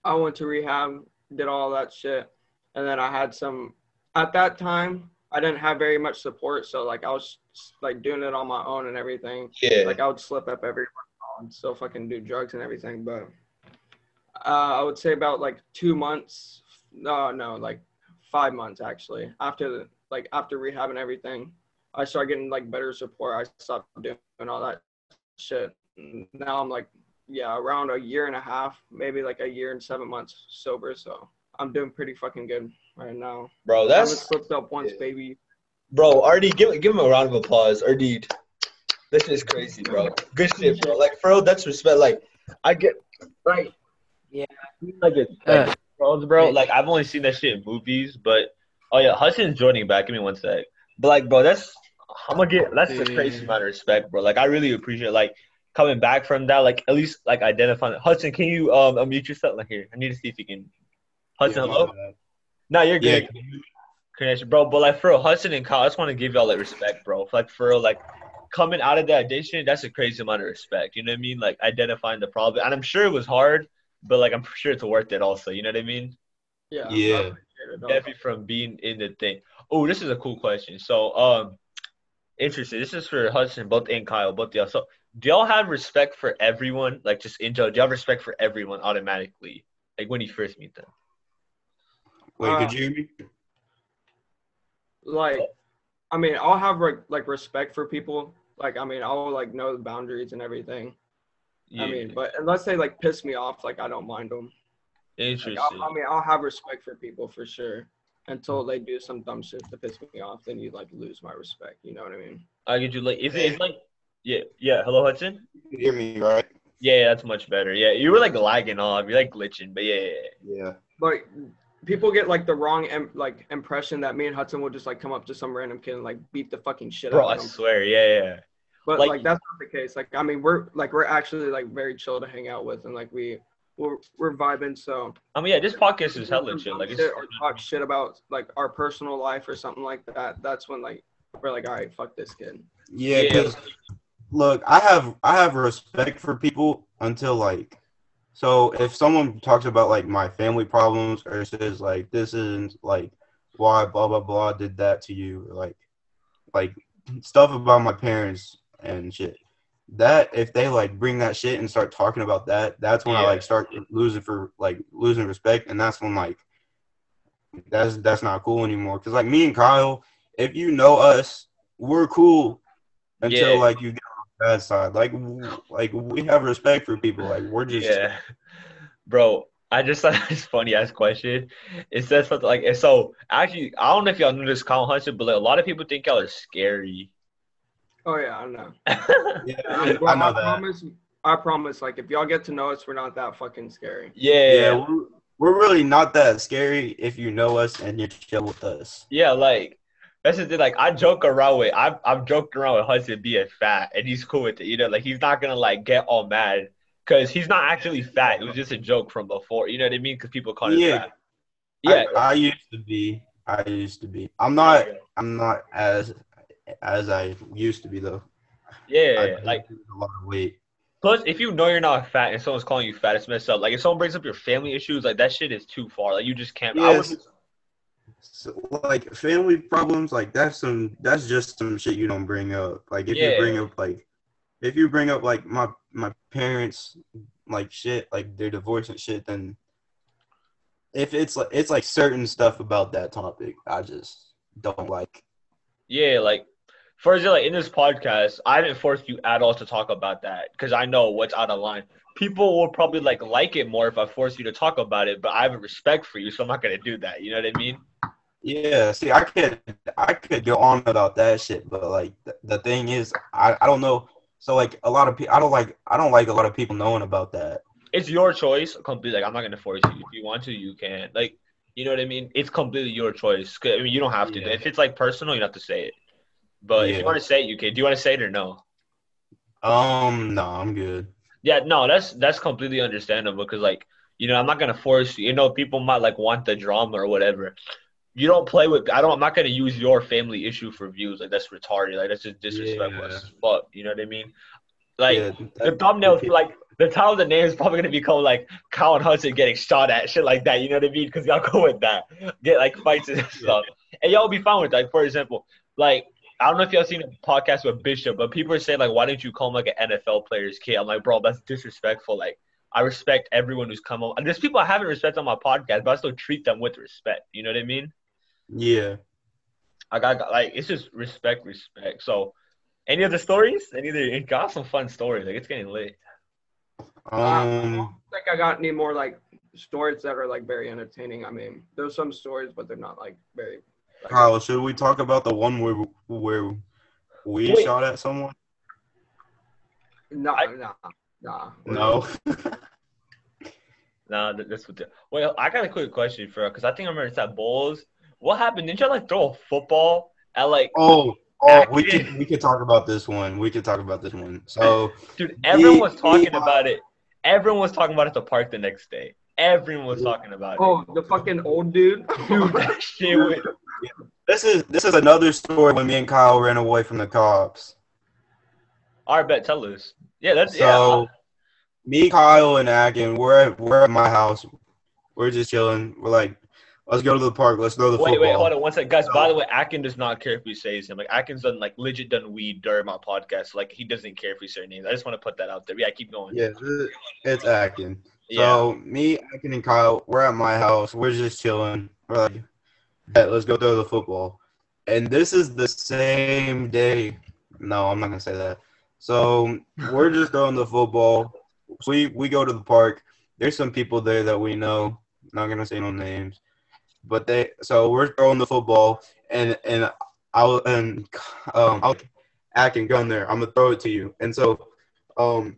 I went to rehab, did all that shit, and then I had some. At that time, I didn't have very much support, so like I was like doing it on my own and everything Yeah. like I would slip up every and still fucking do drugs and everything. But Uh, I would say about like two months. No, no, like five months actually. After the, like after rehab and everything, I started getting like better support. I stopped doing all that shit. Now I'm like, yeah, around a year and a half, maybe like a year and seven months sober. So I'm doing pretty fucking good right now. Bro, I that's slipped up once, baby. Bro. RD, give give him a round of applause. RD, this is crazy, bro. Good shit, bro. Like bro, that's respect. Like I get right. Yeah. Like it, Uh, like, bro, bro. Like I've only seen that shit in movies, but oh yeah, Hudson's joining back. Give me one sec. But like, bro, that's I'm gonna get. That's a crazy amount of respect, bro. Like I really appreciate like coming back from that. Like at least like identifying. Hudson, can you um unmute yourself? Like here, I need to see if you can. Hudson, Yeah, hello. bad. No, you're Yeah, good. Connection, bro. But like for real, Hudson and Kyle, I just want to give y'all like respect, bro. Like for real, like coming out of that addiction, that's a crazy amount of respect. You know what I mean? Like identifying the problem, and I'm sure it was hard, but like I'm sure it's worth it also. You know what I mean? Yeah. Yeah. I appreciate it, dog. Definitely from being in the thing. Oh, this is a cool question. So, um, interesting. This is for Hudson, both and Kyle, both y'all. So, do y'all have respect for everyone? Like just in general, do you have respect for everyone automatically? Like when you first meet them? Wait, Uh, could you hear me? Like i mean i'll have like like respect for people like i mean i'll like know the boundaries and everything Yeah. i mean but unless they like piss me off like i don't mind them interesting. I'll, i mean i'll have respect for people for sure until they do some dumb shit to piss me off then you like lose my respect you know what i mean I get you. Like, is it it's like, yeah, yeah. Hello, Hudson. You hear me, right? Yeah, that's much better. Yeah, you were like lagging off. You're like glitching, but yeah, yeah, yeah. Yeah. like people get like the wrong Im- like impression that me and hudson will just like come up to some random kid and like beat the fucking shit bro, out I of him swear, yeah, yeah. But Like- like, that's not the case. Like I mean, we're like we're actually like very chill to hang out with, and like we we're, we're vibing. So I mean, yeah, this podcast is hella chill. Like, shit or talk shit about like our personal life or something like that. That's when like we're like, all right, fuck this kid. Yeah, Yeah. because look, I have I have respect for people until like so if someone talks about like my family problems or says like this isn't like why blah blah blah did that to you like like stuff about my parents and shit. That if they like bring that shit and start talking about that, that's when I like start losing for like losing respect, and that's when like that's that's not cool anymore. Cause like me and Kyle, if you know us, we're cool until Yeah. like you get bad side. Like like we have respect for people. Like we're just yeah, bro. I just thought this funny ass question. It says something like, and so actually, I don't know if y'all knew this, Kyle and Hudson, but like, a lot of people think y'all are scary. Oh yeah, I know. yeah, I, I know that. promise. I promise. Like if y'all get to know us, we're not that fucking scary. yeah, Yeah, we're, we're really not that scary if you know us and you're chill with us. Yeah, like that's the thing. Like I joke around with I've I've joked around with Hudson being fat, and he's cool with it. You know, like he's not gonna like get all mad because he's not actually fat. It was just a joke from before. You know what I mean? Because people call him Yeah. fat. Yeah, I, I used to be. I used to be. I'm not. I'm not as as I used to be though. yeah, I yeah. Like a lot of weight. plus, if you know you're not fat and someone's calling you fat, it's messed up. Like if someone brings up your family issues, like that shit is too far. Like you just can't. Would, So, like family problems, like that's some. That's just some shit you don't bring up. Like if Yeah. you bring up like, if you bring up like my my parents like shit, like their divorce and shit, then if it's like it's like certain stuff about that topic, I just don't like. Yeah, like for example, like in this podcast, I didn't force you at all to talk about that because I know what's out of line. People will probably like like it more if I force you to talk about it, but I have a respect for you, so I'm not gonna do that. You know what I mean? Yeah, see, I could I could go on about that shit, but like the, the thing is, I, I don't know. So like a lot of people, I don't like I don't like a lot of people knowing about that. It's your choice. Completely. Like I'm not gonna force you. If you want to, you can. Like you know what I mean? It's completely your choice. I mean, you don't have to. Yeah. If it's like personal, you don't have to say it. But if you want to say it, you can. Do you want to say it or no? Um, no, I'm good. Yeah, no, that's that's completely understandable because like you know I'm not gonna force you. You know people might like want the drama or whatever. You don't play with. I don't. I'm not gonna use your family issue for views. Like that's retarded. Like that's just disrespectful Yeah. as fuck. You know what I mean? Like yeah, the that- thumbnail, like the title of the name is probably gonna become like Kyle and Hudson getting shot at, shit like that. You know what I mean? Because y'all go with that, get like fights and stuff, and y'all will be fine with that. Like for example, like I don't know if y'all seen a podcast with Bishop, but people are saying like, why didn't you call him like an NFL player's kid? I'm like, bro, that's disrespectful. Like, I respect everyone who's come on. There's people I haven't respected on my podcast, but I still treat them with respect. You know what I mean? Yeah. I got like it's just respect, respect. So, any other stories? Any other? It got some fun stories. Like it's getting lit. Um. I don't think I got any more like stories that are like very entertaining. I mean, there's some stories, but they're not like very. Like, Kyle, should we talk about the one where where we Wait. shot at someone? No, I- no, nah. No. Nah, that's what. The, well, I got a quick question for because I think I remember it's at Bulls. What happened? Didn't you like throw a football at like? oh, oh, we Acting. could we could talk about this one. We could talk about this one. So Dude, everyone Yeah, was talking yeah. about it. Everyone was talking about it at the park the next day. Everyone was talking about it. Oh, the fucking old dude. Dude, that shit went. this is this is another story when me and Kyle ran away from the cops. All right, bet. Tell us. Yeah, that's So yeah. me, Kyle, and Akin, we're at, we're at my house. We're just chilling. We're like, let's go to the park. Let's throw the Wait, football. wait, wait, hold on one second, guys. By the uh, way, Akin does not care if we say his name. Like Akin's done like legit done weed during my podcast. Like he doesn't care if we say names. I just want to put that out there. Yeah, keep going. Yeah, it's Akin. Yeah. So me, Akin, and Kyle, we're at my house. We're just chilling. We're like, "Bet, let's go throw the football. And this is the same day. No, I'm not gonna say that. So we're just throwing the football. We we go to the park. There's some people there that we know. Not gonna say no names, but they. So we're throwing the football, and and I'll and um I'll Akin go in there. I'm gonna throw it to you. And so um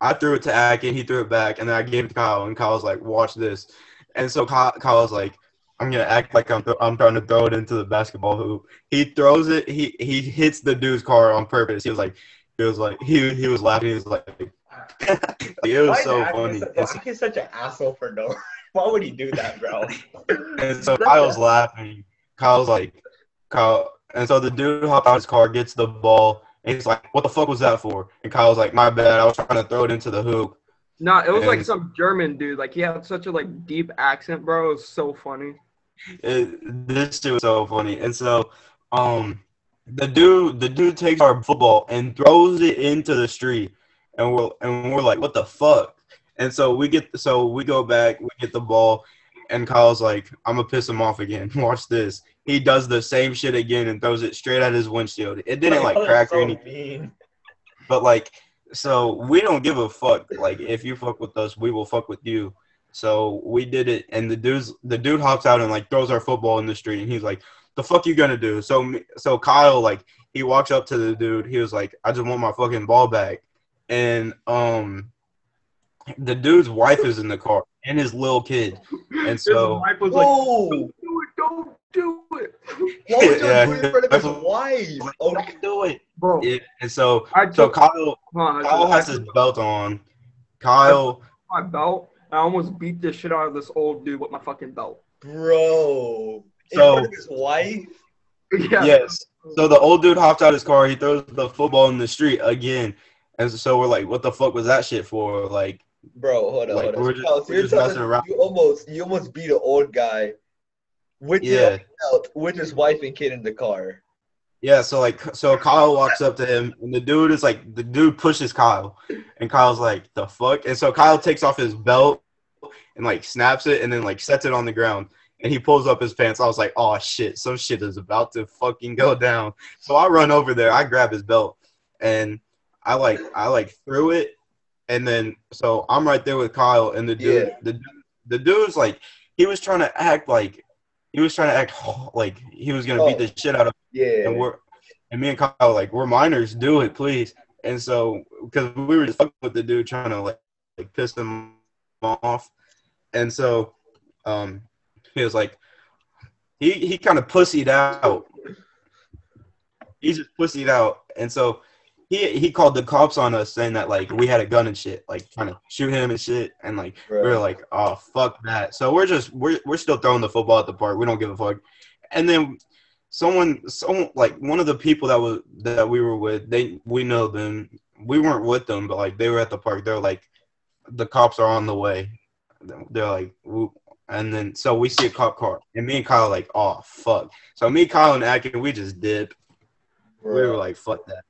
I threw it to Akin, he threw it back, and then I gave it to Kyle, and Kyle was like, "Watch this." And so Kyle, Kyle was like, "I'm gonna act like I'm th- I'm trying to throw it into the basketball hoop." He throws it. He he hits the dude's car on purpose. He was like, he was like, he he was laughing. He was like, it was so funny. So, He's such an asshole for no. Why would he do that, bro? and so Kyle's laughing. Kyle's like, Kyle, and so the dude hopped out his car, gets the ball, and he's like, "What the fuck was that for?" And Kyle's like, "My bad. I was trying to throw it into the hoop." Nah, it was like some German dude. Like he had such a like deep accent, bro. It was so funny. It, this dude was so funny. And so, um, the dude, the dude takes our football and throws it into the street, and we're and we're like, what the fuck? And so we get, so we go back, we get the ball, and Kyle's like, I'm gonna piss him off again. Watch this. He does the same shit again and throws it straight at his windshield. It didn't like crack or anything, mean. but like, so we don't give a fuck. Like, if you fuck with us, we will fuck with you. So we did it, and the dude's the dude hops out and like throws our football in the street, and he's like, "The fuck you gonna do?" So so Kyle like he walks up to the dude. He was like, "I just want my fucking ball back," and um, the dude's wife is in the car and his little kid, and His so wife was like, Whoa! "Do it, don't do it, What was Yeah. doing in front of his wife? Oh, don't do it. bro." Yeah, and so I so took Kyle huh, Kyle I has his belt on. Kyle. my belt. I almost beat the shit out of this old dude with my fucking belt. bro. In So- front of his wife? Yeah. Yes. So the old dude hops out of his car. He throws the football in the street again, and so we're like, "What the fuck was that shit for?" Like, Bro, hold on, Like, hold on. we're just- so we're just messing around. You almost, you almost beat an old guy with yeah, belt, with his wife and kid in the car. yeah. So like, so Kyle walks up to him, and the dude is like, the dude pushes Kyle, and Kyle's like, "The fuck?" And so Kyle takes off his belt and like snaps it, and then like sets it on the ground. And he pulls up his pants. I was like, "Oh shit, some shit is about to fucking go down." So I run over there. I grab his belt, and I like, I like threw it, and then so I'm right there with Kyle, and the dude, Yeah. the the dude's like, he was trying to act like, he was trying to act like he was gonna beat the shit out of, Yeah. and we're, and me and Kyle were like, we're minors, do it, please. And so because we were just fucking with the dude, trying to like, like piss him off, and so, um, he was like, he he kind of pussied out. He just pussied out, and so he he called the cops on us, saying that like we had a gun and shit, like trying to shoot him and shit, and like we are like, oh fuck that. So we're just we're we're still throwing the football at the park. We don't give a fuck. And then someone someone like one of the people that was that we were with, they we know them. We weren't with them, but like they were at the park. They're like, the cops are on the way. They're like, and then so we see a cop car, and me and Kyle are like, oh fuck. So me, Kyle, and Akin, we just dip. We were like, fuck that.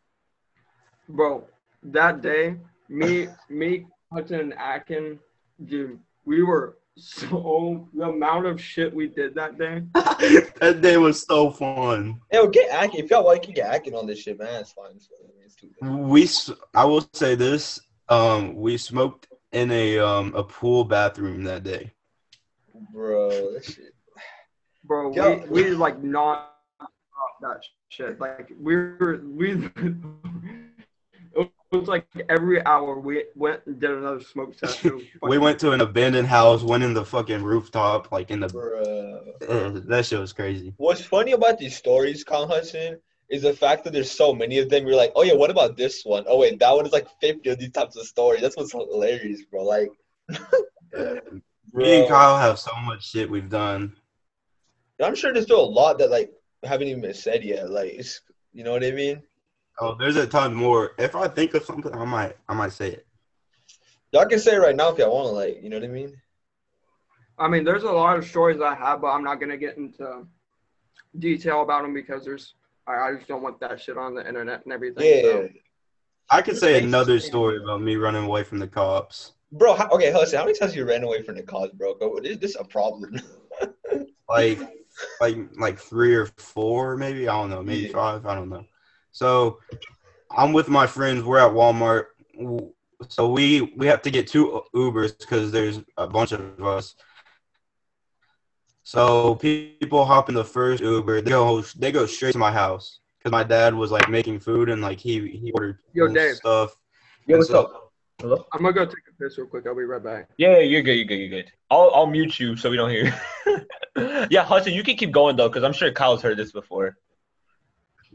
Bro, that day, me, me, Hudson and Akin, dude, we were so the amount of shit we did that day. that day was so fun. Yo, get acting. If y'all like, you get acting on this shit, man. It's fine. It's fine. It's too good. We, s- I will say this. Um, we smoked in a um a pool bathroom that day. Bro, that shit. Bro, Yo. we, we like not that shit. Like we were we it was like every hour we went and did another smoke session. We went to an abandoned house, went in the fucking rooftop, like in the. Bro. Uh, that shit was crazy. What's funny about these stories, Kyle and Hudson, is the fact that there's so many of them. You're like, oh yeah, what about this one? Oh wait, that one is like 50 of these types of stories. That's what's hilarious, bro. Like, Me and. Kyle have so much shit we've done. I'm sure there's still a lot that like haven't even been said yet. Like, it's, you know what I mean? Oh, there's a ton more. If I think of something, I might, I might say it. Y'all can say it right now if y'all want to. Like, you know what I mean? I mean, there's a lot of stories I have, but I'm not gonna get into detail about them because there's I, I just don't want that shit on the internet and everything. Yeah. so. I could say another story about me running away from the cops. Bro, how, okay, Hudson, how many times you ran away from the cops, bro? Go, is this a problem? Like, like, like three or four, maybe. I don't know, maybe Yeah. five. I don't know. So, I'm with my friends. We're at Walmart. So we we have to get two Ubers because there's a bunch of us. So people hop in the first Uber. They go they go straight to my house because my dad was like making food and like he he ordered Yo, and Dave. stuff. Yo, what's So- up? Hello? I'm gonna go take a piss real quick. I'll be right back. Yeah, yeah, you're good. You're good. You're good. I'll I'll mute you so we don't hear. yeah, Hudson, you can keep going though, because I'm sure Kyle's heard this before.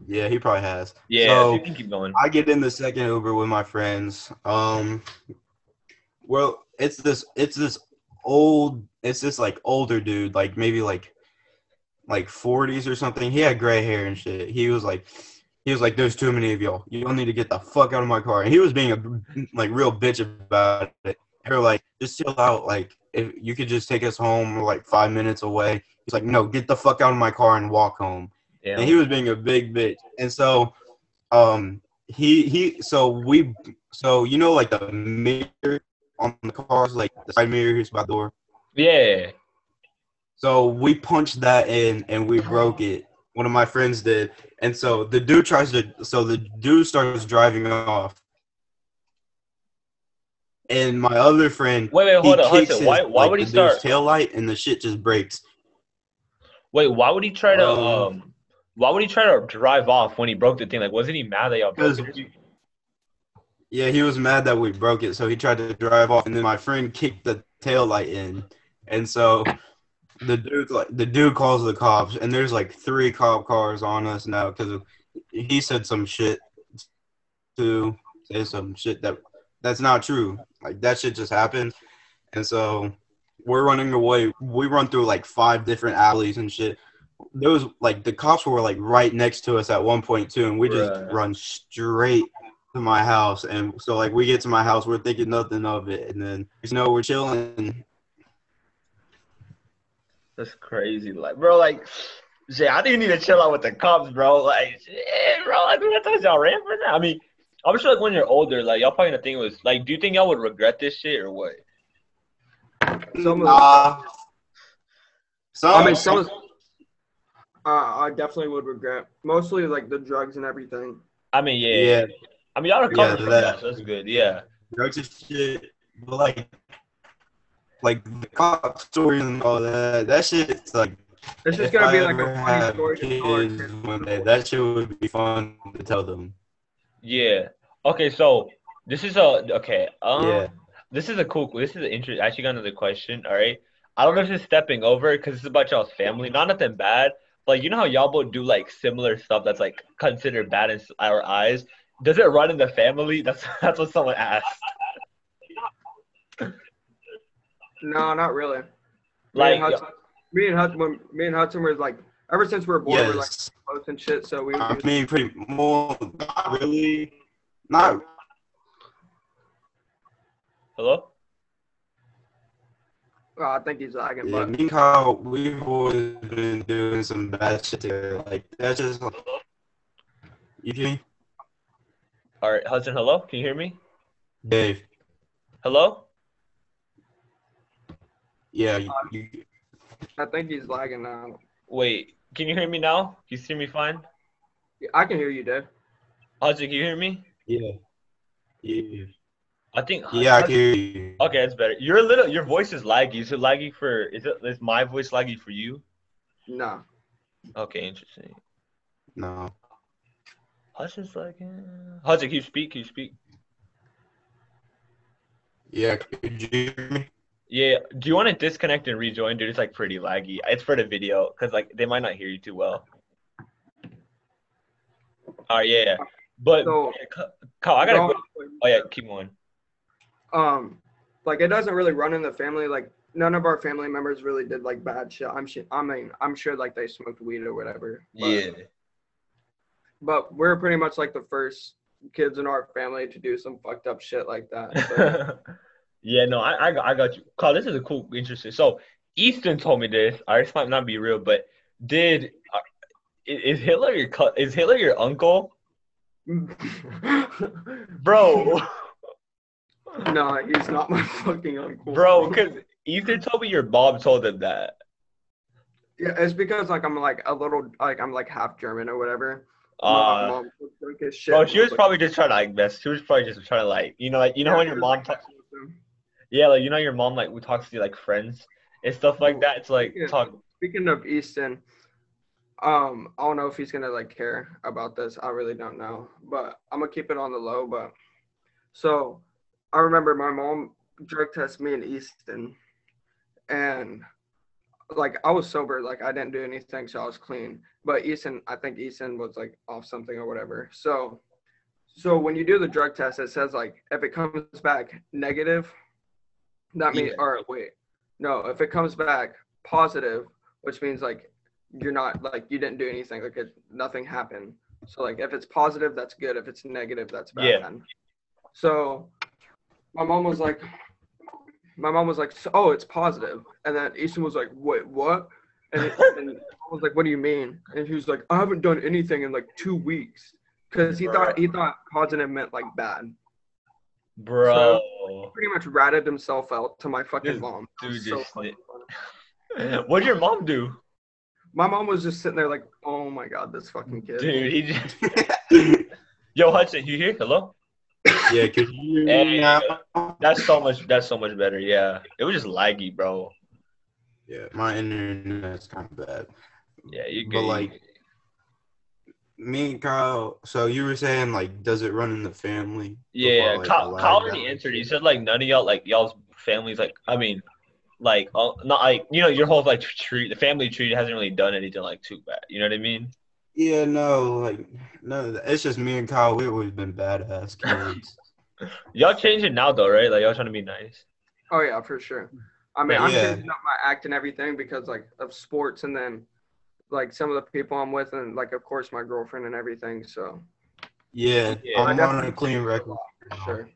Yeah, he probably has. Yeah, So- you can keep going. I get in the second Uber with my friends. Um, well, it's this, it's this old, it's this like older dude, like maybe like, like 40s or something. He had gray hair and shit. He was like, he was like, "There's too many of y'all. You don't need to get the fuck out of my car." And he was being a like real bitch about it. They were like, "Just chill out. Like, if you could just take us home, we're like five minutes away." He's like, "No, get the fuck out of my car and walk home." Yeah. and he was being a big bitch. And so, um, he he so we so you know like the mirror on the cars, like the side mirror here's by the door. Yeah. So we punched that in and we broke it. One of my friends did, and so the dude tries to. So the dude starts driving off, and my other friend. Wait, wait, hold on, Hudson. his, Why why like, would he start? tail light and the shit just breaks. Wait, why would he try to Um, um? Why would he try to drive off when he broke the thing? Like, wasn't he mad that y'all broke it? Yeah, he was mad that we broke it, so he tried to drive off, and then my friend kicked the tail light in, and so the dude like the dude calls the cops, and there's like three cop cars on us now because he said some shit to say some shit that that's not true. Like that shit just happened, and so we're running away. We run through like five different alleys and shit. There was like the cops were like right next to us at one point too, and we just Bruh. run straight to my house. And so like we get to my house, we're thinking nothing of it, and then you know we're chilling. That's crazy, like, bro, like, shit, I didn't need to chill out with the cops, bro. Like, shit, bro, like, what times y'all ran for that? I mean, I'm sure like when you're older, like, y'all probably the thing was like, do you think y'all would regret this shit or what? Some of Nah. Some, I mean, some. Of- Uh, I definitely would regret mostly like the drugs and everything. I mean, yeah, yeah, I mean, y'all recovered Yeah, from that- that, so that's good. Yeah, drugs and shit, but like, like the cop stories and all that. That shit's like. It's just if gonna I be like a funny story. to tell our kids kids. one day, that shit would be fun to tell them. yeah. Okay, so this is a okay. Um, Yeah. this is a cool. This is an interesting. Actually, got another question. All right, I don't know if this is stepping over because it's about y'all's family. Not nothing bad, but you know how y'all both do like similar stuff that's like considered bad in our eyes. Does it run in the family? That's that's what someone asked. No, not really. Like, me and Hudson, me and Hudson, when, me and Hudson were like, ever since we were born, we're like Yes. close and shit. So we. I we mean, pretty more. Not really. Not. hello. Oh, I think he's lagging, Yeah, but me and Kyle, we've always been doing some bad shit together. Like that's just. You hear me, All right, Hudson. Hello. Can you hear me? Dave? Hello? Yeah, you, uh, you, I think he's lagging now. Wait, can you hear me now? Can you see me fine? Yeah, I can hear you, Dave. Haji, can you hear me? yeah, yeah, I think. yeah. I can hear you. Okay, it's better. You're a little. Your voice is laggy. Is it laggy for? Is it? Is my voice laggy for you? No. Okay, interesting. No, Haji's like. eh. Haji, can you speak? Can you speak? yeah. Could you hear me? Yeah. Do you want to disconnect and rejoin, dude? It's like pretty laggy. It's for the video because like they might not hear you too well. All right, yeah. yeah. But So- Kyle, I gotta. Go. Oh yeah, keep going. Um like it doesn't really run in the family like none of our family members really did like bad shit i'm sure i mean i'm sure like they smoked weed or whatever but, Yeah. but we're pretty much like the first kids in our family to do some fucked up shit like that so, yeah, no, I, I got, I got you. Carl, this is a cool, interesting. So, Easton told me this. I this might not be real, but did uh, is Hitler your is Hitler your uncle, bro? no he's not my fucking uncle bro, because Easton told me your mom told him that. yeah it's because like i'm like a little like i'm like half german or whatever my Uh, mom was drunk shit bro, she was like, probably just trying to like mess. She was probably just trying to like, you know, like you know when your mom talks. Yeah, like you know your mom like we talks to like friends and stuff like that. It's like Yeah. talk. Speaking of Easton, um, I don't know if he's gonna like care about this. I really don't know, but I'm gonna keep it on the low. But so I remember my mom drug tested me and Easton, and like I was sober, like I didn't do anything, so I was clean. But Easton, I think Easton was like off something or whatever. So, so when you do the drug test, it says like if it comes back negative, that means Yeah. or wait, no, if it comes back positive, which means like you're not like you didn't do anything, like it, nothing happened. So like if it's positive, that's good. If it's negative, that's bad. Yeah. So my mom was like, my mom was like, "So- oh, it's positive, and then Easton was like, wait, what? And, it, and I was like, what do you mean? And he was like, I haven't done anything in like two weeks, because he thought he thought positive meant like bad. Bro. Pretty much ratted himself out to my fucking This mom. Dude so just fucking lit. funny. What'd your mom do? My mom was just sitting there like, oh my god, this fucking kid. Dude, he just Yo, Hudson, you here? Hello? Yeah, could you hear me Hey, now? That's so much that's so much better, yeah. It was just laggy, bro. Yeah, my internet's kind of bad. Yeah, you But like, me and Kyle. So you were saying like, does it run in the family? Yeah, before, like, Kyle, Kyle already answered. He said like none of y'all like y'all's families like I mean, like uh, not like you know your whole like tree the family tree hasn't really done anything like too bad. You know what I mean? Yeah, no, like no, it's just me and Kyle. We've always been badass kids. Y'all changing now though, right? Like y'all trying to be nice. Oh yeah, for sure. I mean, I'm changing up my act and everything because like of sports, and then like some of the people I'm with, and like of course my girlfriend and everything. So Yeah, Yeah. I'm on a clean record. for sure.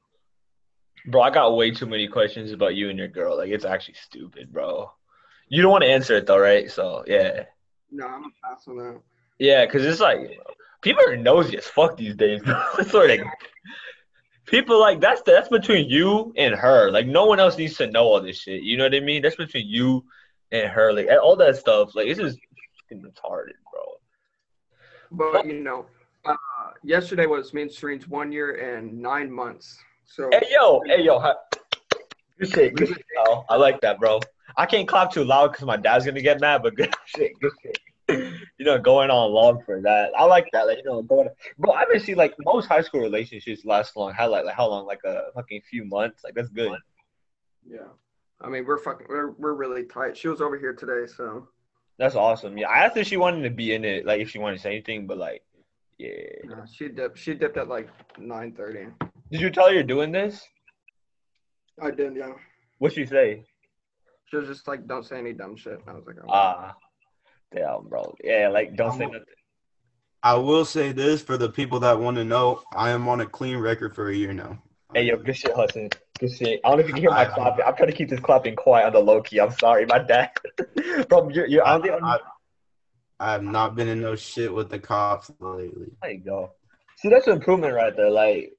Bro, I got way too many questions about you and your girl. Like it's actually stupid, bro. You don't want to answer it though, right? So yeah. No, I'm gonna pass on that. Yeah, because it's like people are nosy as fuck these days. Sort of people like that's that's between you and her. Like no one else needs to know all this shit. You know what I mean? That's between you and her. Like all that stuff. Like it's just retarded, bro. But you know, uh, yesterday was me and Serene's one year and nine months. So Hey yo, hey yo, hi- good shit, good shit, Kyle. I like that, bro. I can't clap too loud because my dad's gonna get mad, but good shit, good shit. You know, going on long for that. I like that. Like, you know, going. Bro, I haven't seen like most high school relationships last long. How like, like how long? Like a fucking few months. Like that's good. yeah, I mean we're fucking we're we're really tight. She was over here today, so That's awesome. Yeah, I asked if she wanted to be in it, like if she wanted to say anything, but like, yeah. she dipped. She dipped at like nine thirty. Did you tell her you're doing this? I did, yeah. What'd she say? She was just like, "Don't say any dumb shit." I was like, oh. Ah. Ah, damn, bro. Yeah, like don't say nothing. I will say this for the people that want to know: I am on a clean record for a year now. Hey, yo, good shit, Hudson. Good shit. I don't know if you can hear my clapping. I'm trying to keep this clapping quiet on the low key. I'm sorry, my dad. Bro, you're, you're on the. I, I have not been in no shit with the cops lately. There you go. See, that's an improvement right there. Like,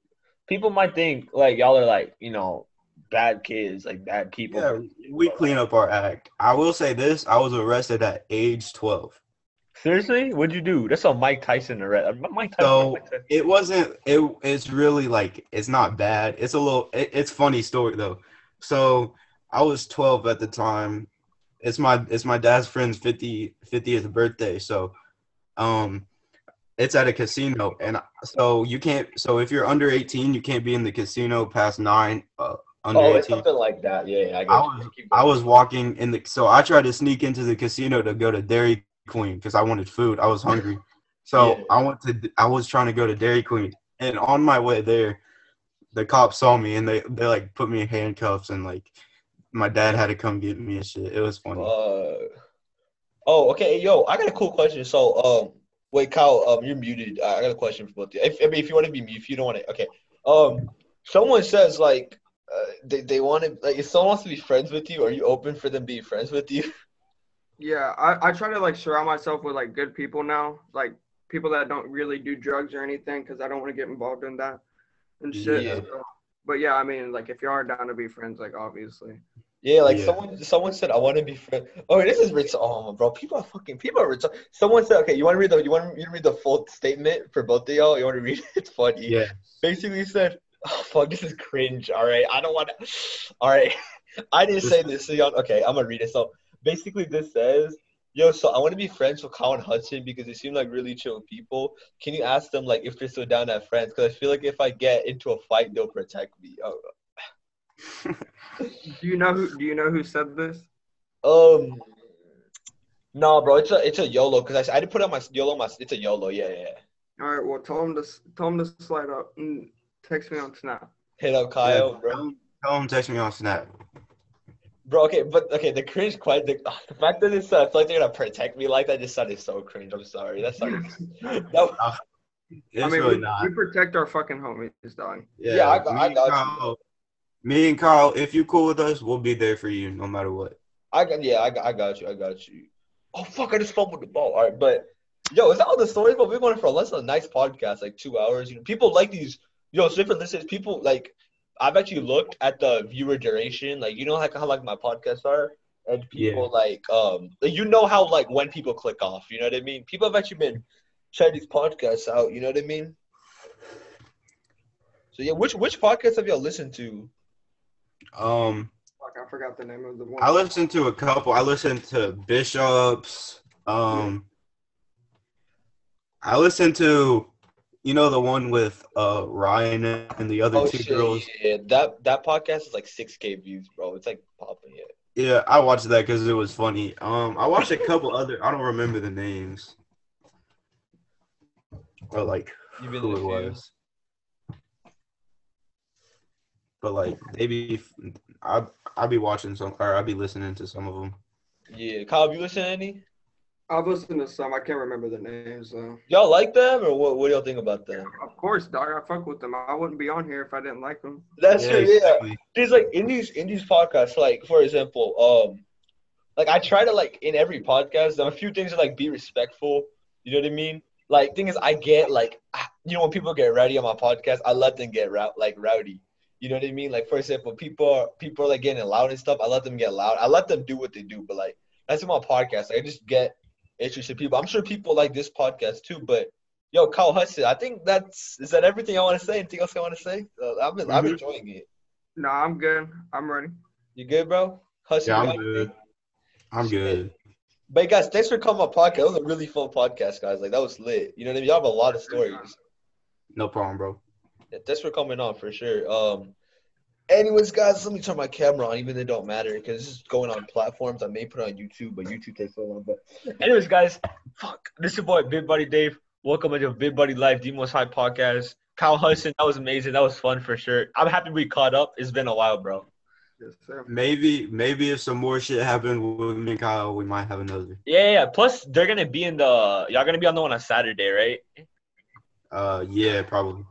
people might think like y'all are like, you know, bad kids, like bad people. Yeah, we clean up our act. I will say this: I was arrested at age twelve. Seriously, what'd you do? That's a Mike Tyson arrest. Mike Tyson. So Mike Tyson. it wasn't. It it's really like it's not bad. It's a little. It, it's funny story though. So I was twelve at the time. It's my it's my dad's friend's 50, 50th birthday. So, um, it's at a casino, and so you can't. So if you're under eighteen, you can't be in the casino past nine. Uh, under Oh, eighteen. something like that. Yeah, yeah I I was I was walking in the so I tried to sneak into the casino to go to Dairy Queen because I wanted food. I was hungry. So Yeah. I went to I was trying to go to Dairy Queen. And on my way there, the cops saw me and they, they like put me in handcuffs and like my dad had to come get me and shit. It was funny. Uh, oh, okay. Yo, I got a cool question. So, um, wait, Kyle, um, you're muted. I got a question for both of you. If, I mean, if you want to be mute, if you don't want to, okay. Um, someone says like, uh, they they want to like, if someone wants to be friends with you, are you open for them being friends with you? Yeah, I, I try to like surround myself with like good people now, like people that don't really do drugs or anything, because I don't want to get involved in that and shit. Yeah. So- but yeah, I mean, like if you are down to be friends, like obviously. Yeah, like Yeah. someone someone said I want to be friends. Oh, this is rich. Oh, bro, people are fucking people are rich. Someone said, okay, you want to read the you want me to read the full statement for both of y'all? You want to read it? It's funny. Yeah. basically said, oh, fuck, this is cringe. All right. I don't want to. All right. I didn't say this. So y'all, okay, I'm going to read it. So basically, this says, yo, so I want to be friends with Kyle and Hudson because they seem like really chill people. Can you ask them, like, if they're still down as friends? Because I feel like if I get into a fight, they'll protect me. Oh, Do you know who? Do you know who said this? um, no, bro, it's a it's a YOLO because I, I didn't put on my YOLO. My it's a YOLO. Yeah, yeah. yeah. All right, well, tell him to tell him to slide up and text me on Snap. Hit up Kyle, Yeah, bro. Tell him, tell him text me on Snap. Bro, okay, but okay, the cringe quite the, the fact that it's uh, I feel like they're gonna protect me like that just sounded so cringe. I'm sorry. That sounded that, It's I mean, really we, not. we protect our fucking homies, dog. Yeah, Yeah, I me I and got you. Kyle- Me and Kyle, if you cool with us, we'll be there for you no matter what. I got yeah, I got I got you, I got you. Oh fuck, I just fumbled the ball. All right, but yo, is that all the stories? But we're going for less than a nice podcast, like two hours. You know, people like these. Yo, so different listeners. People like. I've actually looked at the viewer duration. Like you know, like how like my podcasts are, and people like um, like, you know how like when people click off. You know what I mean? People have actually been checking these podcasts out. You know what I mean? So yeah, which which podcast have y'all listened to? Um, Fuck, I forgot the name of the one. I listened to a couple. I listened to Bishops. Um, I listened to, you know, the one with uh Ryan and the other Oh two shit, girls. yeah, that that podcast is like six k views, bro. It's like popping it. Yeah, I watched that because it was funny. Um, I watched a couple other. I don't remember the names, or like who it was. But like they be, I I be watching some, or I be listening to some of them. Yeah, Kyle, have you listened to any? I've listened to some. I can't remember the names though. Y'all like them, or what? What do y'all think about them? Of course, dog. I fuck with them. I wouldn't be on here if I didn't like them. That's true. Yeah, exactly. there's like in these in these podcasts, like for example, um, like I try to like in every podcast, there are a few things to like be respectful. You know what I mean? Like thing is, I get like you know when people get rowdy on my podcast, I let them get rou- like rowdy. You know what I mean? Like for example, people are people are like getting loud and stuff. I let them get loud. I let them do what they do. But like that's in my podcast. Like, I just get interested people. I'm sure people like this podcast too. But yo, Kyle Hudson, I think that's is that everything I want to say. Anything else I want to say? Uh, I'm I'm Mhm. enjoying it. No, I'm good. I'm ready. You good, bro? Hudson, Yeah, I'm good. anything? I'm good. But guys, thanks for coming on my podcast. That was a really fun podcast, guys. Like that was lit. You know what I mean? Y'all have a lot of stories. No problem, bro. Yeah, thanks for coming on for sure. Um, anyways, guys, let me turn my camera on, even though it don't matter because this is going on platforms. I may put it on YouTube, but YouTube takes so long. But anyways, guys, fuck. This is your boy Big Buddy Dave. Welcome to Big Buddy Life, the most high podcast. Kyle Hudson, that was amazing. That was fun for sure. I'm happy we caught up. It's been a while, bro. Yes, sir. Maybe maybe if some more shit happened with me and Kyle, we might have another. Yeah, yeah, yeah. Plus, they're gonna be in the. Y'all gonna be on the one on Saturday, right? Uh, yeah, probably.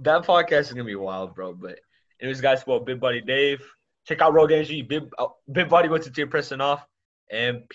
That podcast is gonna be wild, bro. But anyways, guys, well, Big Buddy Dave. Check out Rogan G. Big uh, Big Buddy it to your pressing off. And